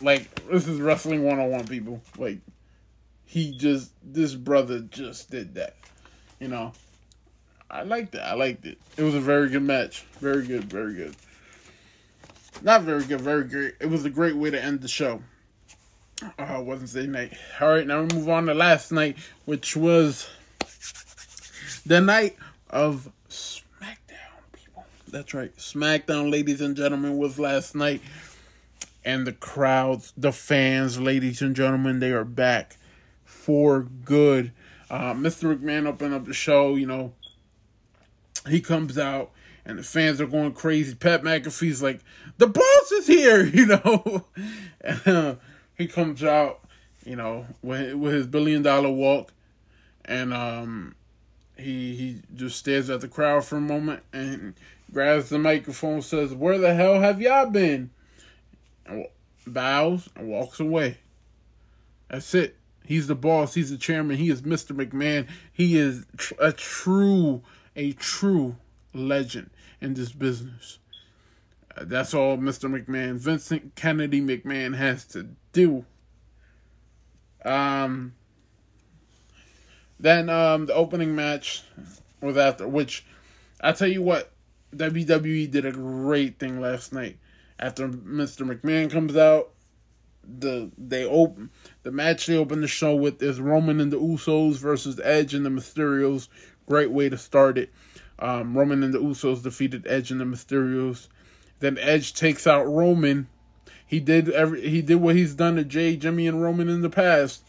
like this is wrestling one on one, people. Like he just this brother just did that, you know. I liked it. I liked it. It was a very good match. Very good. Very good. Not very good. Very great. It was a great way to end the show. Uh, Wednesday night. All right, now we move on to last night, which was the night of SmackDown. People, that's right. SmackDown, ladies and gentlemen, was last night, and the crowds, the fans, ladies and gentlemen, they are back for good. Uh, Mr. McMahon opened up the show. You know, he comes out and the fans are going crazy. Pat McAfee's like, the boss is here, you know. and, uh, he comes out, you know, with with his billion dollar walk, and um, he he just stares at the crowd for a moment and grabs the microphone, says, "Where the hell have y'all been?" bows, and walks away. That's it. He's the boss. He's the chairman. He is Mr. McMahon. He is a true, a true legend in this business. Uh, that's all Mr. McMahon, Vincent Kennedy McMahon, has to do. Um. Then um, the opening match was after, which I tell you what, WWE did a great thing last night. After Mr. McMahon comes out, the they open the match they open the show with is Roman and the Usos versus Edge and the Mysterios. Great way to start it. Um, Roman and the Usos defeated Edge and the Mysterios. Then Edge takes out Roman. He did every he did what he's done to Jay, Jimmy, and Roman in the past.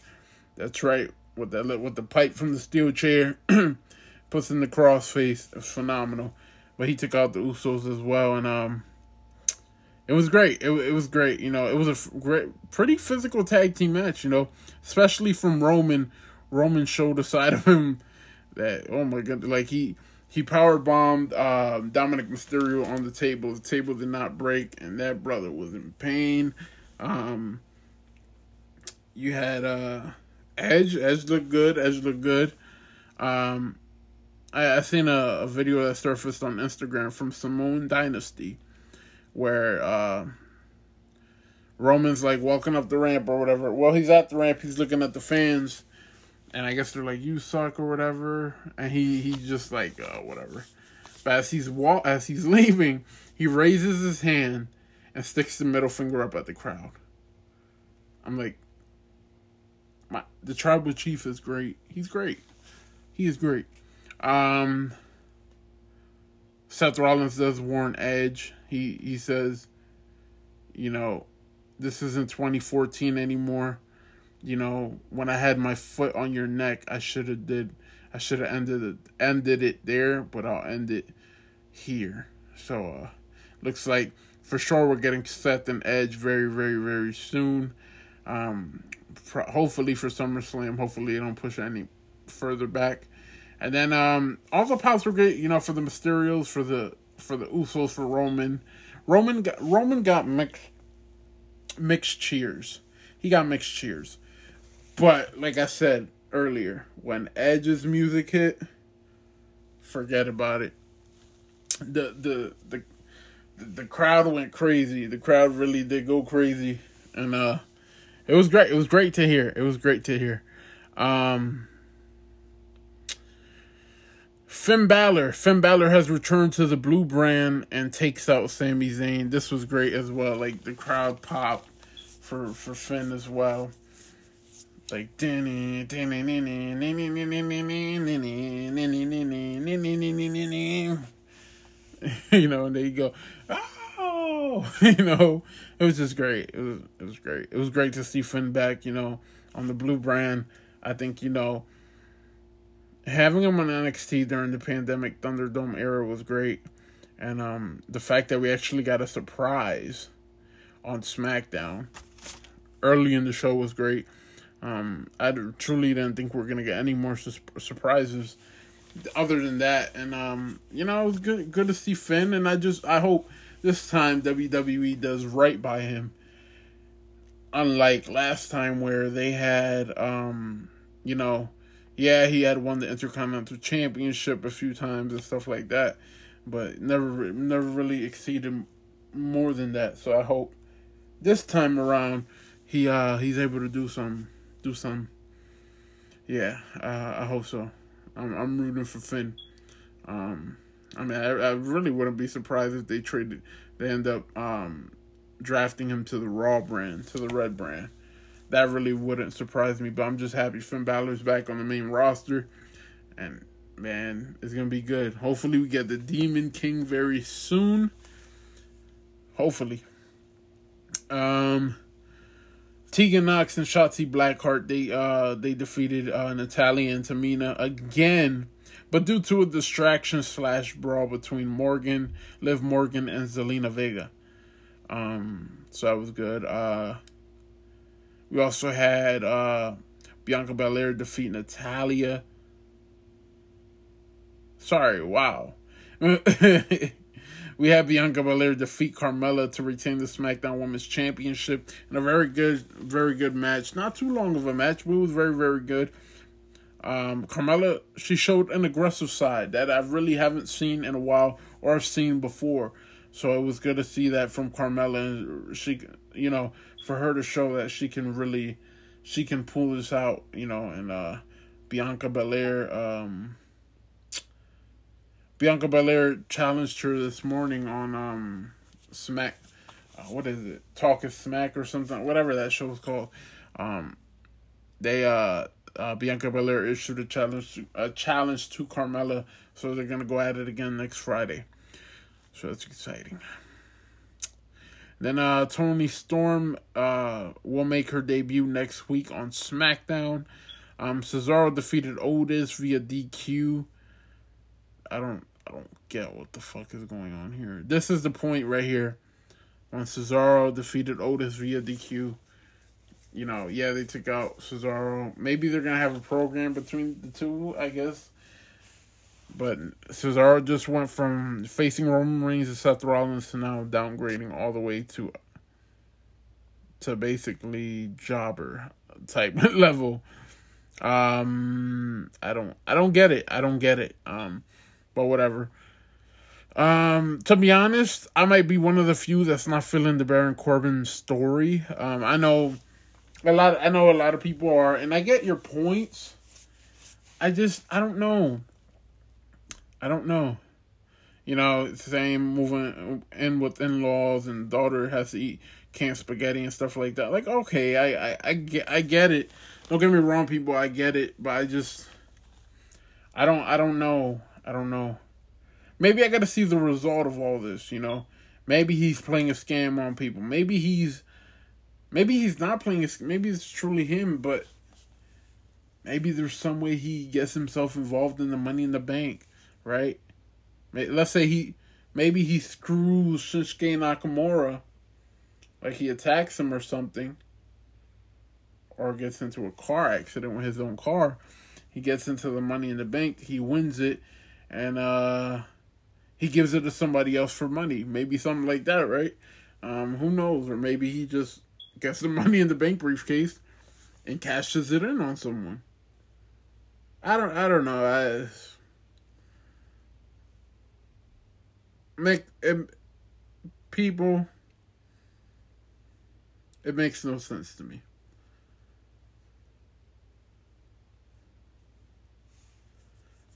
That's right, with that with the pipe from the steel chair, puts in the crossface. Phenomenal. But he took out the Usos as well, and um, it was great. It, it was great. You know, it was a great, pretty physical tag team match. You know, especially from Roman. Roman showed a side of him that oh my god, like he he power bombed uh, Dominik Mysterio on the table. The table did not break, and that brother was in pain. Um, you had uh, Edge. Edge looked good. Edge looked good. Um, I, I seen a, a video that surfaced on Instagram from Simone Dynasty where uh, Roman's like walking up the ramp or whatever. Well, he's at the ramp. He's looking at the fans, and I guess they're like, "You suck" or whatever. And he he's just like, "Oh, whatever." But as he's wa- as he's leaving, he raises his hand and sticks the middle finger up at the crowd. I'm like, my the tribal chief is great. He's great. He is great. Um, Seth Rollins does warn Edge. He he says, you know, this isn't 2014 anymore. You know, when I had my foot on your neck, I should have did I should have ended it ended it there, but I'll end it here. So uh looks like for sure we're getting Seth and Edge very very very soon. Um hopefully for SummerSlam, hopefully they don't push any further back. And then um all the pops were great, you know, for the Mysterios, for the for the Usos, for Roman. Roman got Roman got mixed mixed cheers. He got mixed cheers. But like I said earlier, when Edge's music hit, forget about it. The the the the crowd went crazy. The crowd really did go crazy. And uh it was great. It was great to hear. It was great to hear. Um Finn Balor. Finn Balor has returned to the blue brand and takes out Sami Zayn. This was great as well. Like the crowd pop for for Finn as well. Like you know, and there you go. Oh, you know, it was just great. It was it was great. It was great to see Finn back. You know, on the blue brand. I think you know having him on NXT during the pandemic Thunderdome era was great, and um, the fact that we actually got a surprise on SmackDown early in the show was great. Um, I truly didn't think we are gonna get any more su- surprises other than that, and um, you know, it was good good to see Finn, and I just I hope this time WWE does right by him. Unlike last time where they had um, you know, yeah, he had won the Intercontinental Championship a few times and stuff like that, but never never really exceeded more than that. So I hope this time around he uh he's able to do some do some. Yeah, uh, I hope so. I'm I'm rooting for Finn. Um, I mean, I, I really wouldn't be surprised if they traded, they end up um drafting him to the Raw brand, to the Red brand that really wouldn't surprise me. But I'm just happy Finn Balor's back on the main roster, and man, it's gonna be good. Hopefully, we get the Demon King very soon. Hopefully. Um, Tegan Nox and Shotzi Blackheart they uh they defeated uh, Natalya and Tamina again, but due to a distraction slash brawl between Morgan, Liv Morgan, and Zelina Vega. Um, so that was good. Uh, we also had uh, Bianca Belair defeat Natalya. Sorry, wow. we have Bianca Belair defeat Carmella to retain the SmackDown Women's Championship in a very good, very good match. Not too long of a match, but it was very, very good. Um, Carmella, she showed an aggressive side that I really haven't seen in a while or I've seen before. So it was good to see that from Carmella. She, you know, for her to show that she can really, she can pull this out, you know, and uh, Bianca Belair, um, Bianca Belair challenged her this morning on um, Smack. Uh, what is it? Talking Smack or something, whatever that show is called. Um, they uh, uh, Bianca Belair issued a challenge a challenge to Carmella, so they're gonna go at it again next Friday. So that's exciting. Then uh, Toni Storm uh, will make her debut next week on SmackDown. Um, Cesaro defeated Otis via DQ. I don't I don't get what the fuck is going on here. This is the point right here. When Cesaro defeated Otis via DQ. You know, yeah, they took out Cesaro. Maybe they're gonna have a program between the two, I guess. But Cesaro just went from facing Roman Reigns and Seth Rollins to now downgrading all the way to to basically jobber type level. Um I don't I don't get it. I don't get it. Um but whatever. Um, to be honest, I might be one of the few that's not feeling the Baron Corbin story. Um, I know a lot. I know a lot of people are, and I get your points. I just, I don't know. I don't know. You know, same moving in with in laws, and daughter has to eat canned spaghetti and stuff like that. Like, okay, I, I, I get, I get it. Don't get me wrong, people. I get it, but I just, I don't, I don't know. I don't know. Maybe I got to see the result of all this, you know. Maybe he's playing a scam on people. Maybe he's maybe he's not playing a maybe it's truly him, but maybe there's some way he gets himself involved in the money in the bank, right? Let's say he maybe he screws Shinsuke Nakamura like he attacks him or something or gets into a car accident with his own car. He gets into the money in the bank, he wins it and uh, he gives it to somebody else for money. Maybe something like that, right? Um, who knows? Or maybe he just gets the money in the bank briefcase and cashes it in on someone. I don't. I don't know. I make it, people. It makes no sense to me.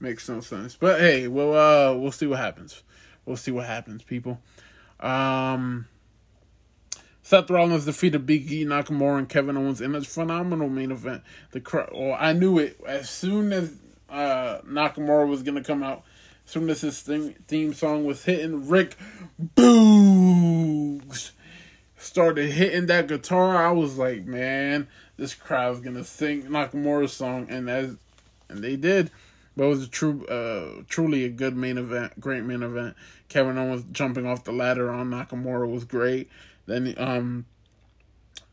Makes no sense. But hey, we'll uh we'll see what happens. We'll see what happens, people. Um Seth Rollins defeated Big E, Nakamura, and Kevin Owens in a phenomenal main event. The crowd, well, I knew it as soon as uh, Nakamura was gonna come out. As soon as his theme, theme song was hitting, Rick Boogs started hitting that guitar. I was like, man, this crowd's gonna sing Nakamura's song, and as and they did. But it was a true, uh, truly a good main event, great main event. Kevin Owens jumping off the ladder on Nakamura was great. Then um,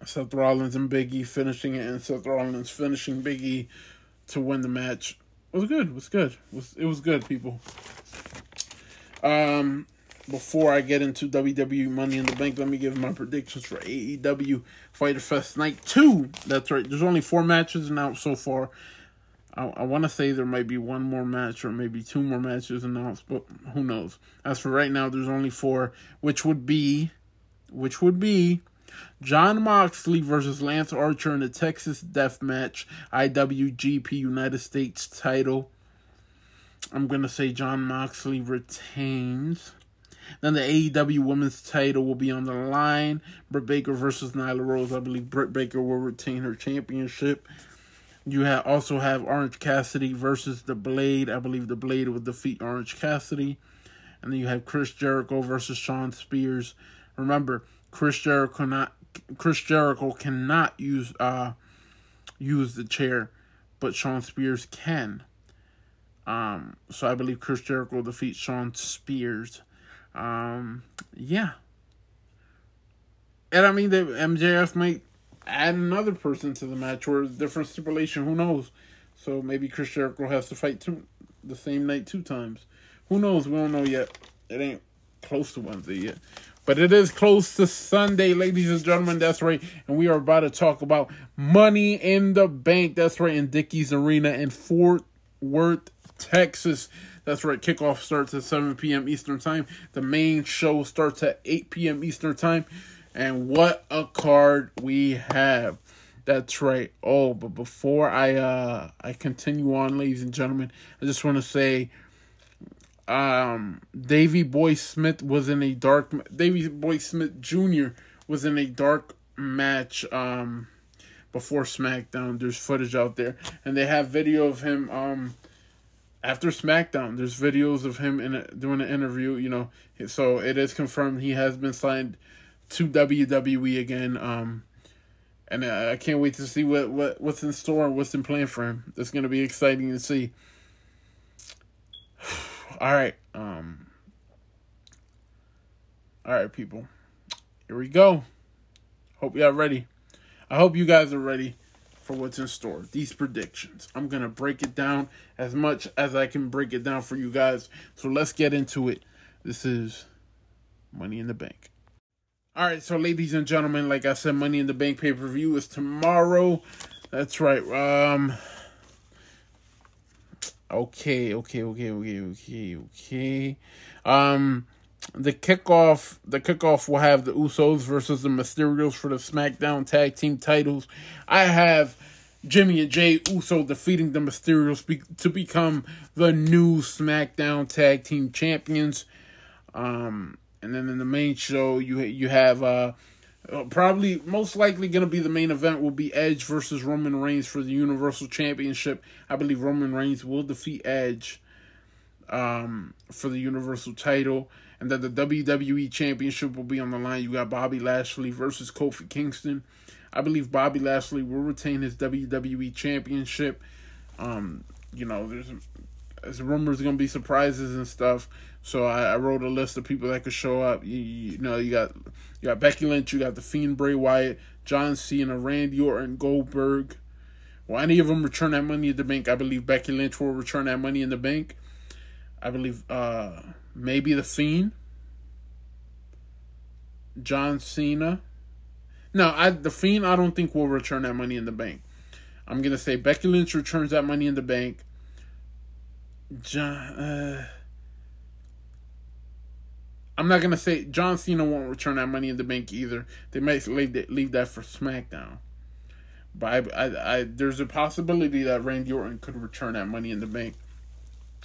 Seth Rollins and Big E finishing it, and Seth Rollins finishing Big E to win the match. It was good. It was good. It was it was good, people. Um, before I get into WWE Money in the Bank, let me give my predictions for AEW Fyter Fest Night Two. That's right. There's only four matches announced so far. I, I want to say there might be one more match or maybe two more matches announced, but who knows? As for right now, there's only four, which would be, which would be Jon Moxley versus Lance Archer in the Texas Death Match IWGP United States title. I'm gonna say Jon Moxley retains. Then the AEW Women's title will be on the line. Britt Baker versus Nyla Rose. I believe Britt Baker will retain her championship. You have also have Orange Cassidy versus the Blade. I believe the Blade will defeat Orange Cassidy. And then you have Chris Jericho versus Shawn Spears. Remember, Chris Jericho not Chris Jericho cannot use uh use the chair, but Shawn Spears can. Um, so I believe Chris Jericho will defeat Shawn Spears. Um, yeah. And I mean, the MJF might add another person to the match or different stipulation. Who knows? So maybe Chris Jericho has to fight two the same night two times. Who knows? We don't know yet. It ain't close to Wednesday yet. But it is close to Sunday, ladies and gentlemen. That's right. And we are about to talk about Money in the Bank. That's right. In Dickies Arena in Fort Worth, Texas. That's right. Kickoff starts at 7 p.m. Eastern Time. The main show starts at 8 p.m. Eastern Time. And what a card we have. That's right. Oh, but before I uh I continue on, ladies and gentlemen, I just want to say um Davey Boy Smith was in a dark Davey Boy Smith Jr. was in a dark match um before SmackDown. There's footage out there and they have video of him um after SmackDown. There's videos of him in a, doing an interview, you know. So it is confirmed he has been signed to WWE again um and I can't wait to see what, what what's in store, what's in plan for him. It's to be exciting to see. All right. Um All right, people. Here we go. Hope y'all ready. I hope you guys are ready for what's in store. These predictions. I'm to break it down as much as I can break it down for you guys. So let's get into it. This is Money in the Bank. All right, so ladies and gentlemen, like I said, Money in the Bank pay-per-view is tomorrow. That's right. Um Okay, okay, okay, okay, okay, okay. Um, the kickoff, the kickoff will have the Usos versus the Mysterios for the SmackDown Tag Team titles. I have Jimmy and Jay Uso defeating the Mysterios be- to become the new SmackDown Tag Team Champions. Um, and then in the main show, you you have uh uh, probably most likely going to be the main event will be Edge versus Roman Reigns for the Universal Championship. I believe Roman Reigns will defeat Edge um, for the Universal title. And that the WWE Championship will be on the line. You got Bobby Lashley versus Kofi Kingston. I believe Bobby Lashley will retain his WWE Championship. Um, you know, there's there's rumors going to be surprises and stuff. So I, I, wrote a list of people that could show up. You, you, know, you got you got Becky Lynch, you got the Fiend Bray Wyatt, John Cena, Randy Orton, Goldberg. Will any of them return that money in the bank? I believe Becky Lynch will return that money in the bank. I believe uh maybe the Fiend, John Cena. No, I the Fiend I don't think will return that money in the bank. I'm gonna say Becky Lynch returns that money in the bank. John. Uh, I'm not gonna say John Cena won't return that Money in the Bank either. They might leave that, leave that for SmackDown. But I, I, I, there's a possibility that Randy Orton could return that Money in the Bank.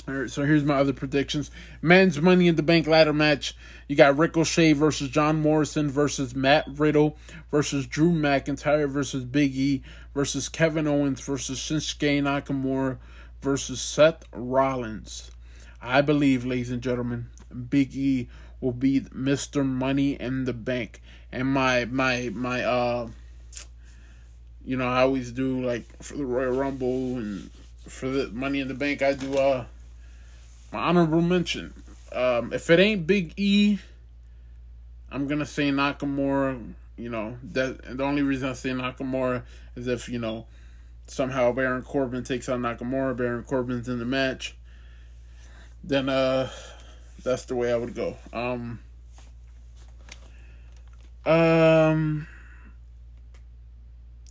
All right, so here's my other predictions. Men's Money in the Bank ladder match. You got Ricochet versus John Morrison versus Matt Riddle versus Drew McIntyre versus Big E versus Kevin Owens versus Shinsuke Nakamura versus Seth Rollins. I believe, ladies and gentlemen, Big E will be Mr. Money in the Bank. And my my my uh you know, I always do like for the Royal Rumble and for the Money in the Bank I do uh my honorable mention. Um if it ain't Big E, I'm gonna say Nakamura, you know, that the only reason I say Nakamura is if, you know, somehow Baron Corbin takes out Nakamura, Baron Corbin's in the match. Then uh that's the way I would go. Um, um,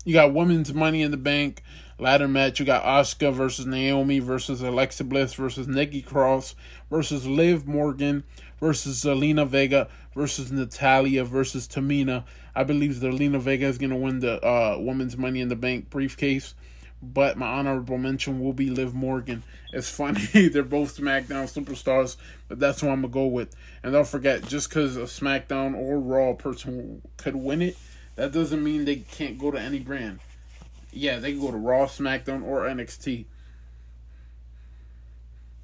you got women's Money in the Bank ladder match. You got Asuka versus Naomi versus Alexa Bliss versus Nikki Cross versus Liv Morgan versus Zelina Vega versus Natalya versus Tamina. I believe Zelina Vega is going to win the uh, women's Money in the Bank briefcase but my honorable mention will be Liv Morgan. It's funny, they're both SmackDown superstars, but that's who I'm gonna go with. And don't forget, just because a SmackDown or Raw person could win it, that doesn't mean they can't go to any brand. Yeah, they can go to Raw, SmackDown, or NXT.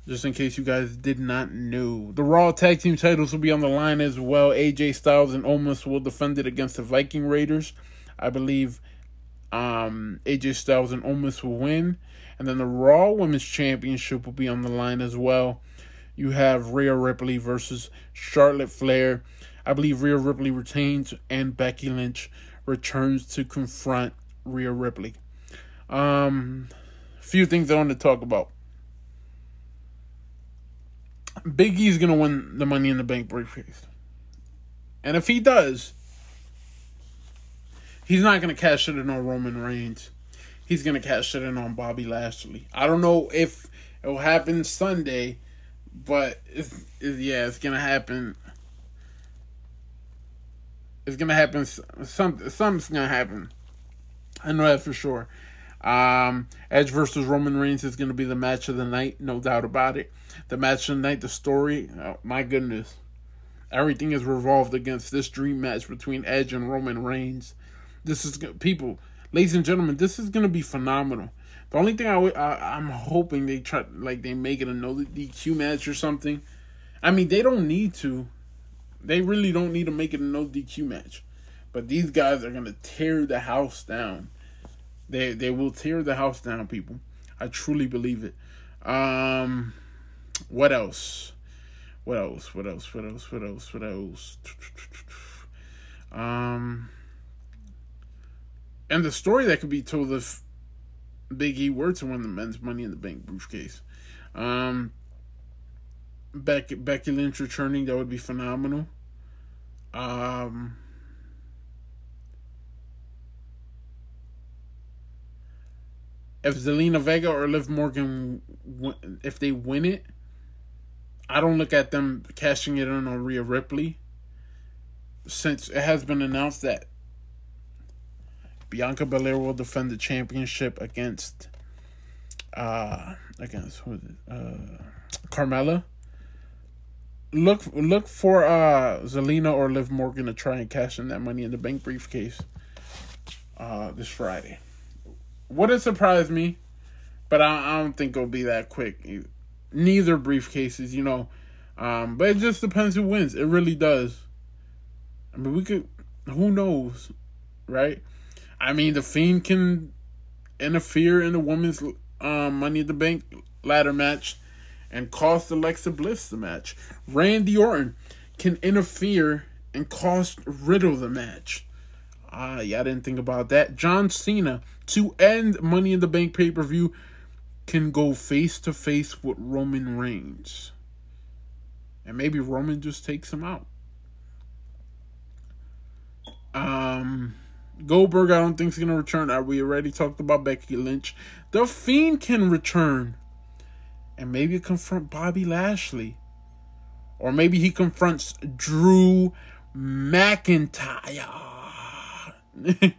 Just in case you guys did not know. The Raw Tag Team titles will be on the line as well. AJ Styles and Omos will defend it against the Viking Raiders. I believe um, AJ Styles and Omos will win. And then the Raw Women's Championship will be on the line as well. You have Rhea Ripley versus Charlotte Flair. I believe Rhea Ripley retains and Becky Lynch returns to confront Rhea Ripley. Um, few things I want to talk about. Big E's gonna win the Money in the Bank briefcase, and if he does, he's not gonna cash it in on Roman Reigns. He's gonna cash it in on Bobby Lashley. I don't know if it will happen Sunday, but it's, it's, yeah, it's gonna happen. It's gonna happen. Some something's gonna happen. I know that for sure. Um, Edge versus Roman Reigns is going to be the match of the night, no doubt about it. The match of the night, the story, oh, my goodness. Everything is revolved against this dream match between Edge and Roman Reigns. This is people, ladies and gentlemen, this is to be phenomenal. The only thing I, I I'm hoping they try like they make it a no DQ match or something. I mean, they don't need to. They really don't need to make it a no DQ match. But these guys are gonna tear the house down. They they will tear the house down, people. I truly believe it. Um, what else? What else? What else? What else? What else? What else? Um, and the story that could be told if Big E were to win the men's Money in the Bank briefcase. Um, Becky Becky Lynch returning that would be phenomenal. Um. if Zelina Vega or Liv Morgan, if they win it, I don't look at them cashing it in on Rhea Ripley. Since it has been announced that Bianca Belair will defend the championship against, uh, against who is it? Uh, Carmella. Look, look for uh Zelina or Liv Morgan to try and cash in that Money in the Bank briefcase. Uh, this Friday would have surprised me, but I, I, don't think it'll be that quick. Neither briefcases, you know. Um, but it just depends who wins. It really does. I mean, we could. Who knows, right? I mean, the Fiend can interfere in the women's um, Money in the Bank ladder match and cost Alexa Bliss the match. Randy Orton can interfere and cost Riddle the match. Ah, yeah, I didn't think about that. John Cena to end Money in the Bank pay per view can go face to face with Roman Reigns. And maybe Roman just takes him out. Um, Goldberg, I don't think is gonna return. Uh, we already talked about Becky Lynch. The Fiend can return, and maybe confront Bobby Lashley, or maybe he confronts Drew McIntyre.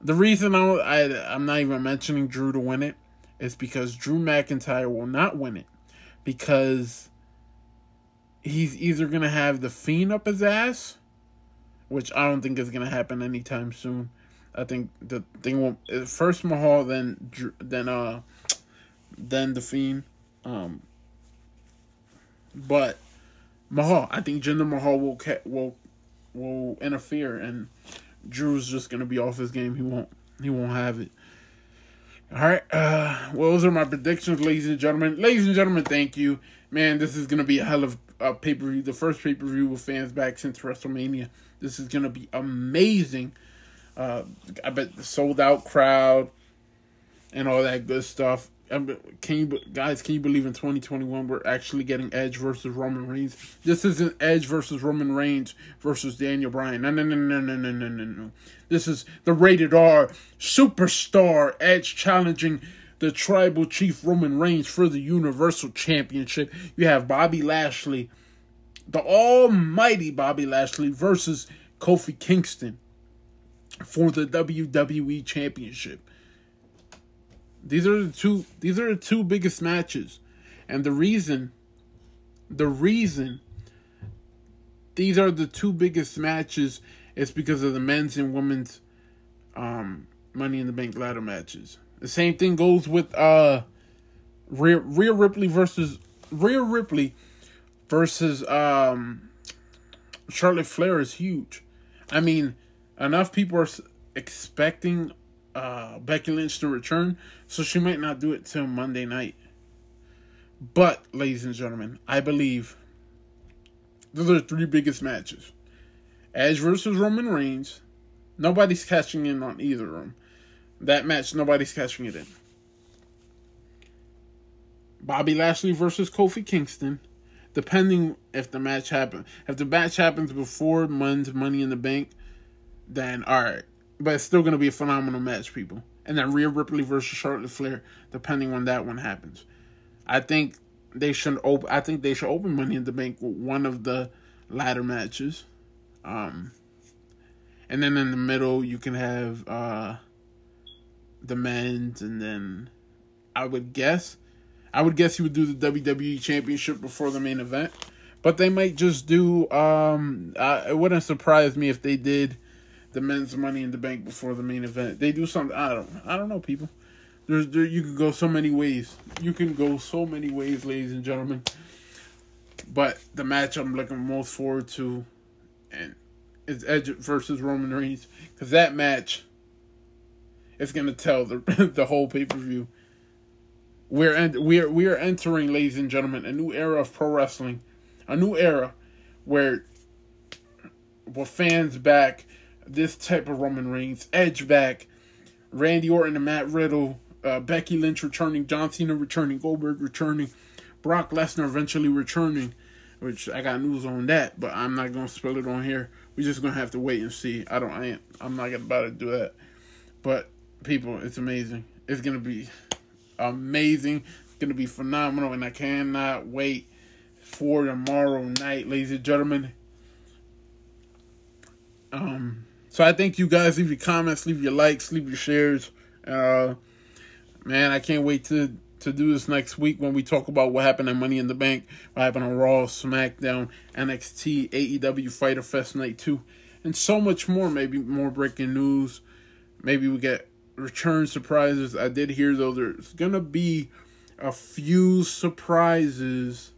the reason I, I I'm not even mentioning Drew to win it is because Drew McIntyre will not win it because he's either gonna have the fiend up his ass, which I don't think is gonna happen anytime soon. I think the thing will first Mahal, then then uh, then the fiend. Um, but Mahal, I think Jinder Mahal will will will interfere and Drew's just gonna be off his game. He won't. He won't have it. All right. Uh, well, those are my predictions, ladies and gentlemen. Ladies and gentlemen, thank you, man. This is gonna be a hell of a pay per view. The first pay per view with fans back since WrestleMania. This is gonna be amazing. Uh, I bet the sold out crowd and all that good stuff. Can you guys? Can you believe in 2021 we're actually getting Edge versus Roman Reigns? This isn't Edge versus Roman Reigns versus Daniel Bryan. No, no, no, no, no, no, no, no, no. This is the rated R superstar Edge challenging the tribal chief Roman Reigns for the Universal Championship. You have Bobby Lashley, the almighty Bobby Lashley versus Kofi Kingston for the WWE Championship. These are the two these are the two biggest matches. And the reason the reason these are the two biggest matches is because of the men's and women's um money in the bank ladder matches. The same thing goes with uh Rhea, Rhea Ripley versus Rhea Ripley versus um Charlotte Flair is huge. I mean, enough people are expecting uh, Becky Lynch to return, so she might not do it till Monday night. But, ladies and gentlemen, I believe those are three biggest matches. Edge versus Roman Reigns. Nobody's catching in on either of them. That match, nobody's catching it in. Bobby Lashley versus Kofi Kingston. Depending if the match happens. If the match happens before Money's Money in the Bank, then all right. But it's still going to be a phenomenal match, people. And then Rhea Ripley versus Charlotte Flair, depending on that one happens. I think they should open. I think they should open Money in the Bank with one of the ladder matches. Um, and then in the middle, you can have uh, the men's, and then I would guess, I would guess you would do the WWE Championship before the main event. But they might just do. Um, uh, it wouldn't surprise me if they did the men's Money in the Bank before the main event. They do something. I don't. I don't know, people. There's there, you can go so many ways. You can go so many ways, ladies and gentlemen. But the match I'm looking most forward to, and is Edge versus Roman Reigns, because that match is gonna tell the the whole pay per view. We're en- we are we are entering, ladies and gentlemen, a new era of pro wrestling, a new era where, with fans back, this type of Roman Reigns, Edge back, Randy Orton and Matt Riddle, uh, Becky Lynch returning, John Cena returning, Goldberg returning, Brock Lesnar eventually returning, which I got news on that, but I'm not gonna spill it on here. We're just gonna have to wait and see. I don't. I ain't, I'm not gonna about to do that. But people, it's amazing. It's gonna be amazing. It's gonna be phenomenal, and I cannot wait for tomorrow night, ladies and gentlemen. Um. So I thank you guys. Leave your comments, leave your likes, leave your shares. Uh, man, I can't wait to to do this next week when we talk about what happened at Money in the Bank, what happened on Raw, SmackDown, NXT, AEW Fyter Fest Night 2, and so much more. Maybe more breaking news. Maybe we get return surprises. I did hear, though, there's to be a few surprises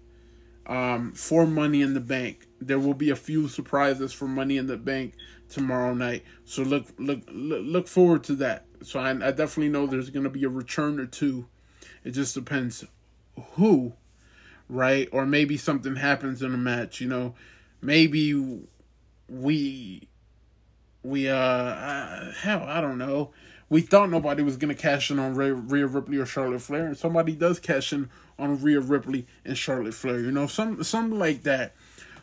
um, for Money in the Bank. There will be a few surprises for Money in the Bank tomorrow night. So look look look, forward to that. So I, I definitely know there's to be a return or two it just depends who, right? Or maybe something happens in a match, you know. Maybe we we uh, uh hell, I don't know. We thought nobody was gonna cash in on Rhea, Rhea Ripley or Charlotte Flair, and somebody does cash in on Rhea Ripley and Charlotte Flair. You know, some something like that,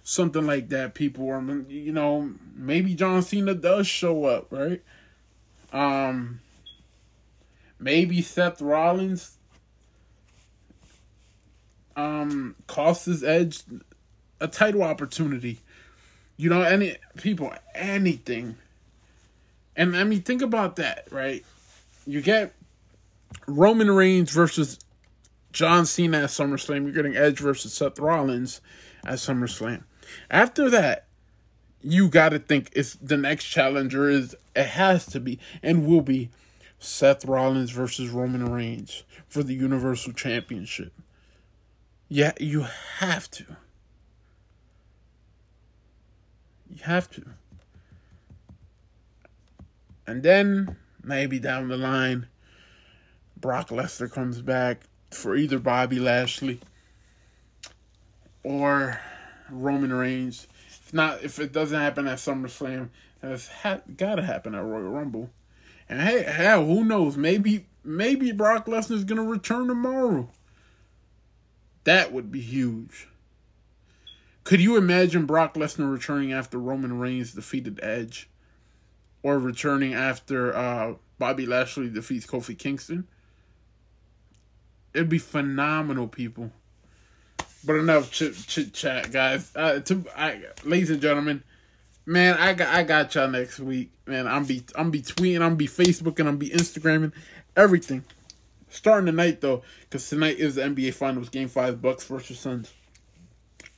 something like that. People are, you know, maybe John Cena does show up, right? Um, maybe Seth Rollins um costs his edge a title opportunity. You know, any people, anything. And I mean, think about that, right? You get Roman Reigns versus John Cena at SummerSlam. You're getting Edge versus Seth Rollins at SummerSlam. After that, you got to think it's the next challenger is it has to be and will be Seth Rollins versus Roman Reigns for the Universal Championship. Yeah, you have to. You have to. And then maybe down the line, Brock Lesnar comes back for either Bobby Lashley or Roman Reigns. If not, if it doesn't happen at SummerSlam, it's ha- gotta happen at Royal Rumble. And hey, hell, who knows? Maybe maybe Brock Lesnar's gonna return tomorrow. That would be huge. Could you imagine Brock Lesnar returning after Roman Reigns defeated Edge? Or returning after uh, Bobby Lashley defeats Kofi Kingston? It'd be phenomenal, people. But enough chit, chit chat, guys. Uh, to, I, ladies and gentlemen, man, I got I got y'all next week. Man, I'm be I'm be tweeting, I'm be Facebooking, I'm be Instagramming, everything. Starting tonight though, because tonight is the NBA Finals, Game Five, Bucks versus Suns.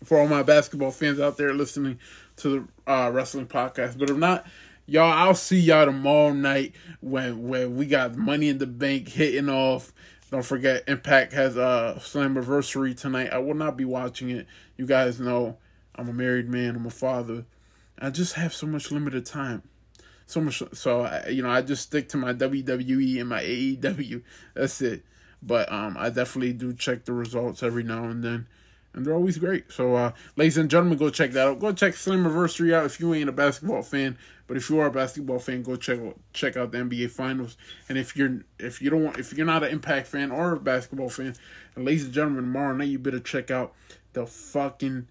For all my basketball fans out there listening to the uh, wrestling podcast, but if not, y'all, I'll see y'all tomorrow night when when we got Money in the Bank hitting off. Don't forget, Impact has a Slammiversary tonight. I will not be watching it. You guys know I'm a married man. I'm a father. I just have so much limited time so much. So I, you know, I just stick to my WWE and my AEW. That's it. But um, I definitely do check the results every now and then, and they're always great. So, uh, ladies and gentlemen, go check that out. Go check Slammiversary out if you ain't a basketball fan. But if you are a basketball fan, go check check out the NBA Finals. And if you're if you don't want if you're not an Impact fan or a basketball fan, and ladies and gentlemen, tomorrow night you better check out the fucking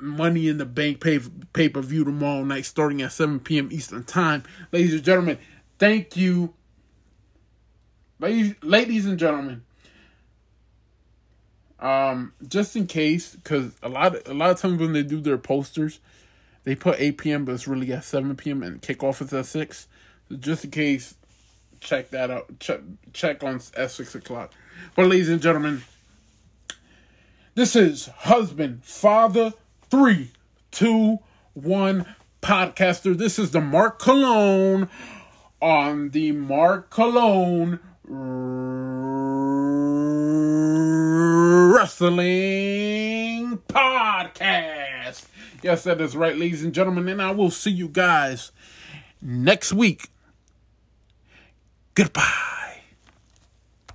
Money in the Bank pay pay per view tomorrow night, starting at 7 p.m. Eastern Time. Ladies and gentlemen, thank you. Ladies, ladies and gentlemen, um, just in case, because a lot of, a lot of times when they do their posters, they put 8 p.m. but it's really at 7 p.m. and kickoff is at 6. So just in case, check that out. Check check on at 6 o'clock. But ladies and gentlemen, this is husband, father, three, two, one podcaster. This is the Mark Cologne on the Mark Cologne Wrestling Podcast. Yes, that is right, ladies and gentlemen, and I will see you guys next week. Goodbye.